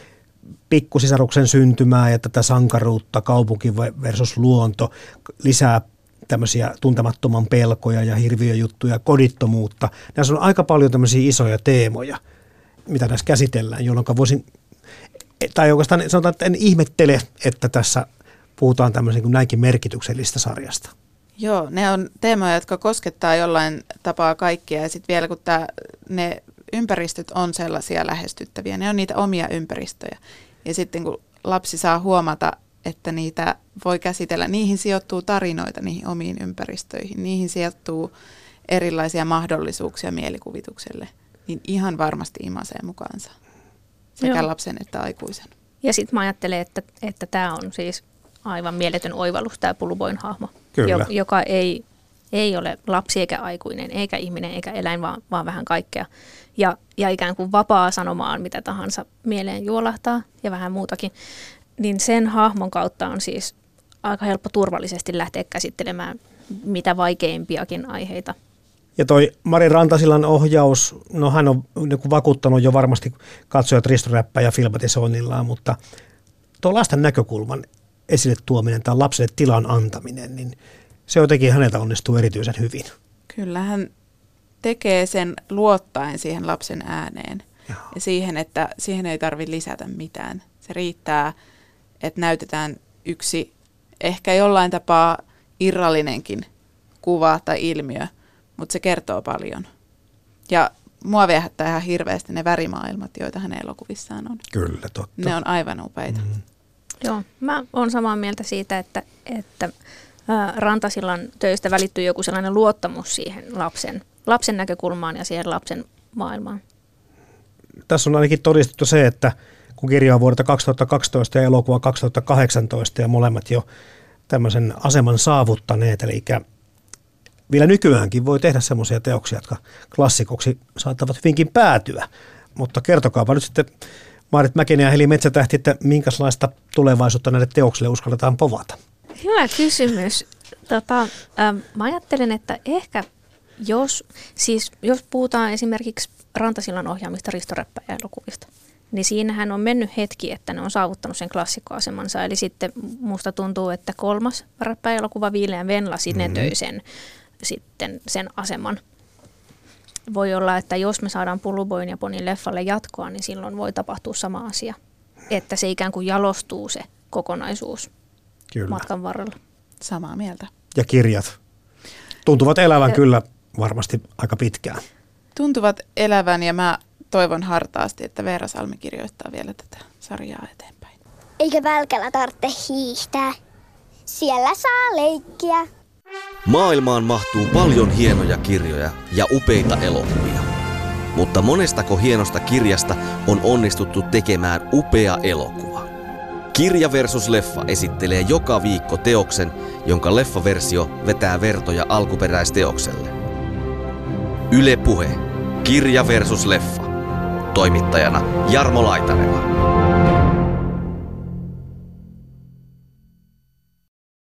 pikkusisaruksen syntymää ja tätä sankaruutta, kaupunki versus luonto, lisää tämmöisiä tuntemattoman pelkoja ja hirviöjuttuja, kodittomuutta. Näissä on aika paljon tämmöisiä isoja teemoja, mitä tässä käsitellään, jolloin voisin, tai oikeastaan sanotaan, että en ihmettele, että tässä puhutaan tämmöisen kuin näinkin merkityksellistä sarjasta. Joo, ne on teemoja, jotka koskettaa jollain tapaa kaikkia ja sitten vielä kun tää, ne ympäristöt on sellaisia lähestyttäviä, ne on niitä omia ympäristöjä. Ja sitten kun lapsi saa huomata, että niitä voi käsitellä, niihin sijoittuu tarinoita niihin omiin ympäristöihin, niihin sijoittuu erilaisia mahdollisuuksia mielikuvitukselle, niin ihan varmasti imasee mukaansa sekä Joo. lapsen että aikuisen. Ja sitten mä ajattelen, että, että tämä on siis aivan mieletön oivallus, tämä Puluboin hahmo, Kyllä. joka ei, ei ole lapsi eikä aikuinen, eikä ihminen eikä eläin, vaan, vaan vähän kaikkea. Ja, ja ikään kuin vapaa sanomaan mitä tahansa mieleen juolahtaa ja vähän muutakin. Niin sen hahmon kautta on siis aika helppo turvallisesti lähteä käsittelemään mitä vaikeimpiakin aiheita. Ja toi Mari Rantasilan ohjaus, no hän on niin vakuuttanut jo varmasti katsojat ristoräppää ja filmatisoinnillaan, mutta tuo lasten näkökulman esille tuominen tai lapselle tilan antaminen, niin se jotenkin häneltä onnistuu erityisen hyvin. Kyllä, hän tekee sen luottaen siihen lapsen ääneen Joo. ja siihen, että siihen ei tarvitse lisätä mitään. Se riittää, että näytetään yksi ehkä jollain tapaa irrallinenkin kuva tai ilmiö, mutta se kertoo paljon. Ja mua viehättää ihan hirveästi ne värimaailmat, joita hänen elokuvissaan on. Kyllä, totta. Ne on aivan upeita. Mm. Joo, mä oon samaa mieltä siitä, että, että Rantasillan töistä välittyy joku sellainen luottamus siihen lapsen, lapsen näkökulmaan ja siihen lapsen maailmaan. Tässä on ainakin todistettu se, että kun kirja on vuodelta 2012 ja elokuva 2018 ja molemmat jo tämmöisen aseman saavuttaneet, eli vielä nykyäänkin voi tehdä semmoisia teoksia, jotka klassikoksi saattavat hyvinkin päätyä. Mutta kertokaapa nyt sitten Maarit Mäkinen ja Heli Metsätähti, että minkälaista tulevaisuutta näille teoksille uskalletaan povata? Hyvä kysymys. Tota, ähm, mä ajattelen, että ehkä jos, siis jos puhutaan esimerkiksi Rantasillan ohjaamista ristoräppäjä-elokuvista, niin siinähän on mennyt hetki, että ne on saavuttanut sen klassikkoasemansa. Eli sitten musta tuntuu, että kolmas räppäjäelokuva Viileän Venla sinetöi mm-hmm. sen, sitten sen aseman – voi olla, että jos me saadaan Puluboin ja Ponin leffalle jatkoa, niin silloin voi tapahtua sama asia. Että se ikään kuin jalostuu se kokonaisuus kyllä. matkan varrella. Samaa mieltä. Ja kirjat tuntuvat elävän ja, kyllä varmasti aika pitkään. Tuntuvat elävän ja mä toivon hartaasti, että Veera Salmi kirjoittaa vielä tätä sarjaa eteenpäin. Eikä välkällä tarvitse hiihtää. Siellä saa leikkiä. Maailmaan mahtuu paljon hienoja kirjoja ja upeita elokuvia. Mutta monestako hienosta kirjasta on onnistuttu tekemään upea elokuva? Kirja versus leffa esittelee joka viikko teoksen, jonka leffaversio vetää vertoja alkuperäisteokselle. Yle Puhe. Kirja versus leffa. Toimittajana Jarmo Laitaneva.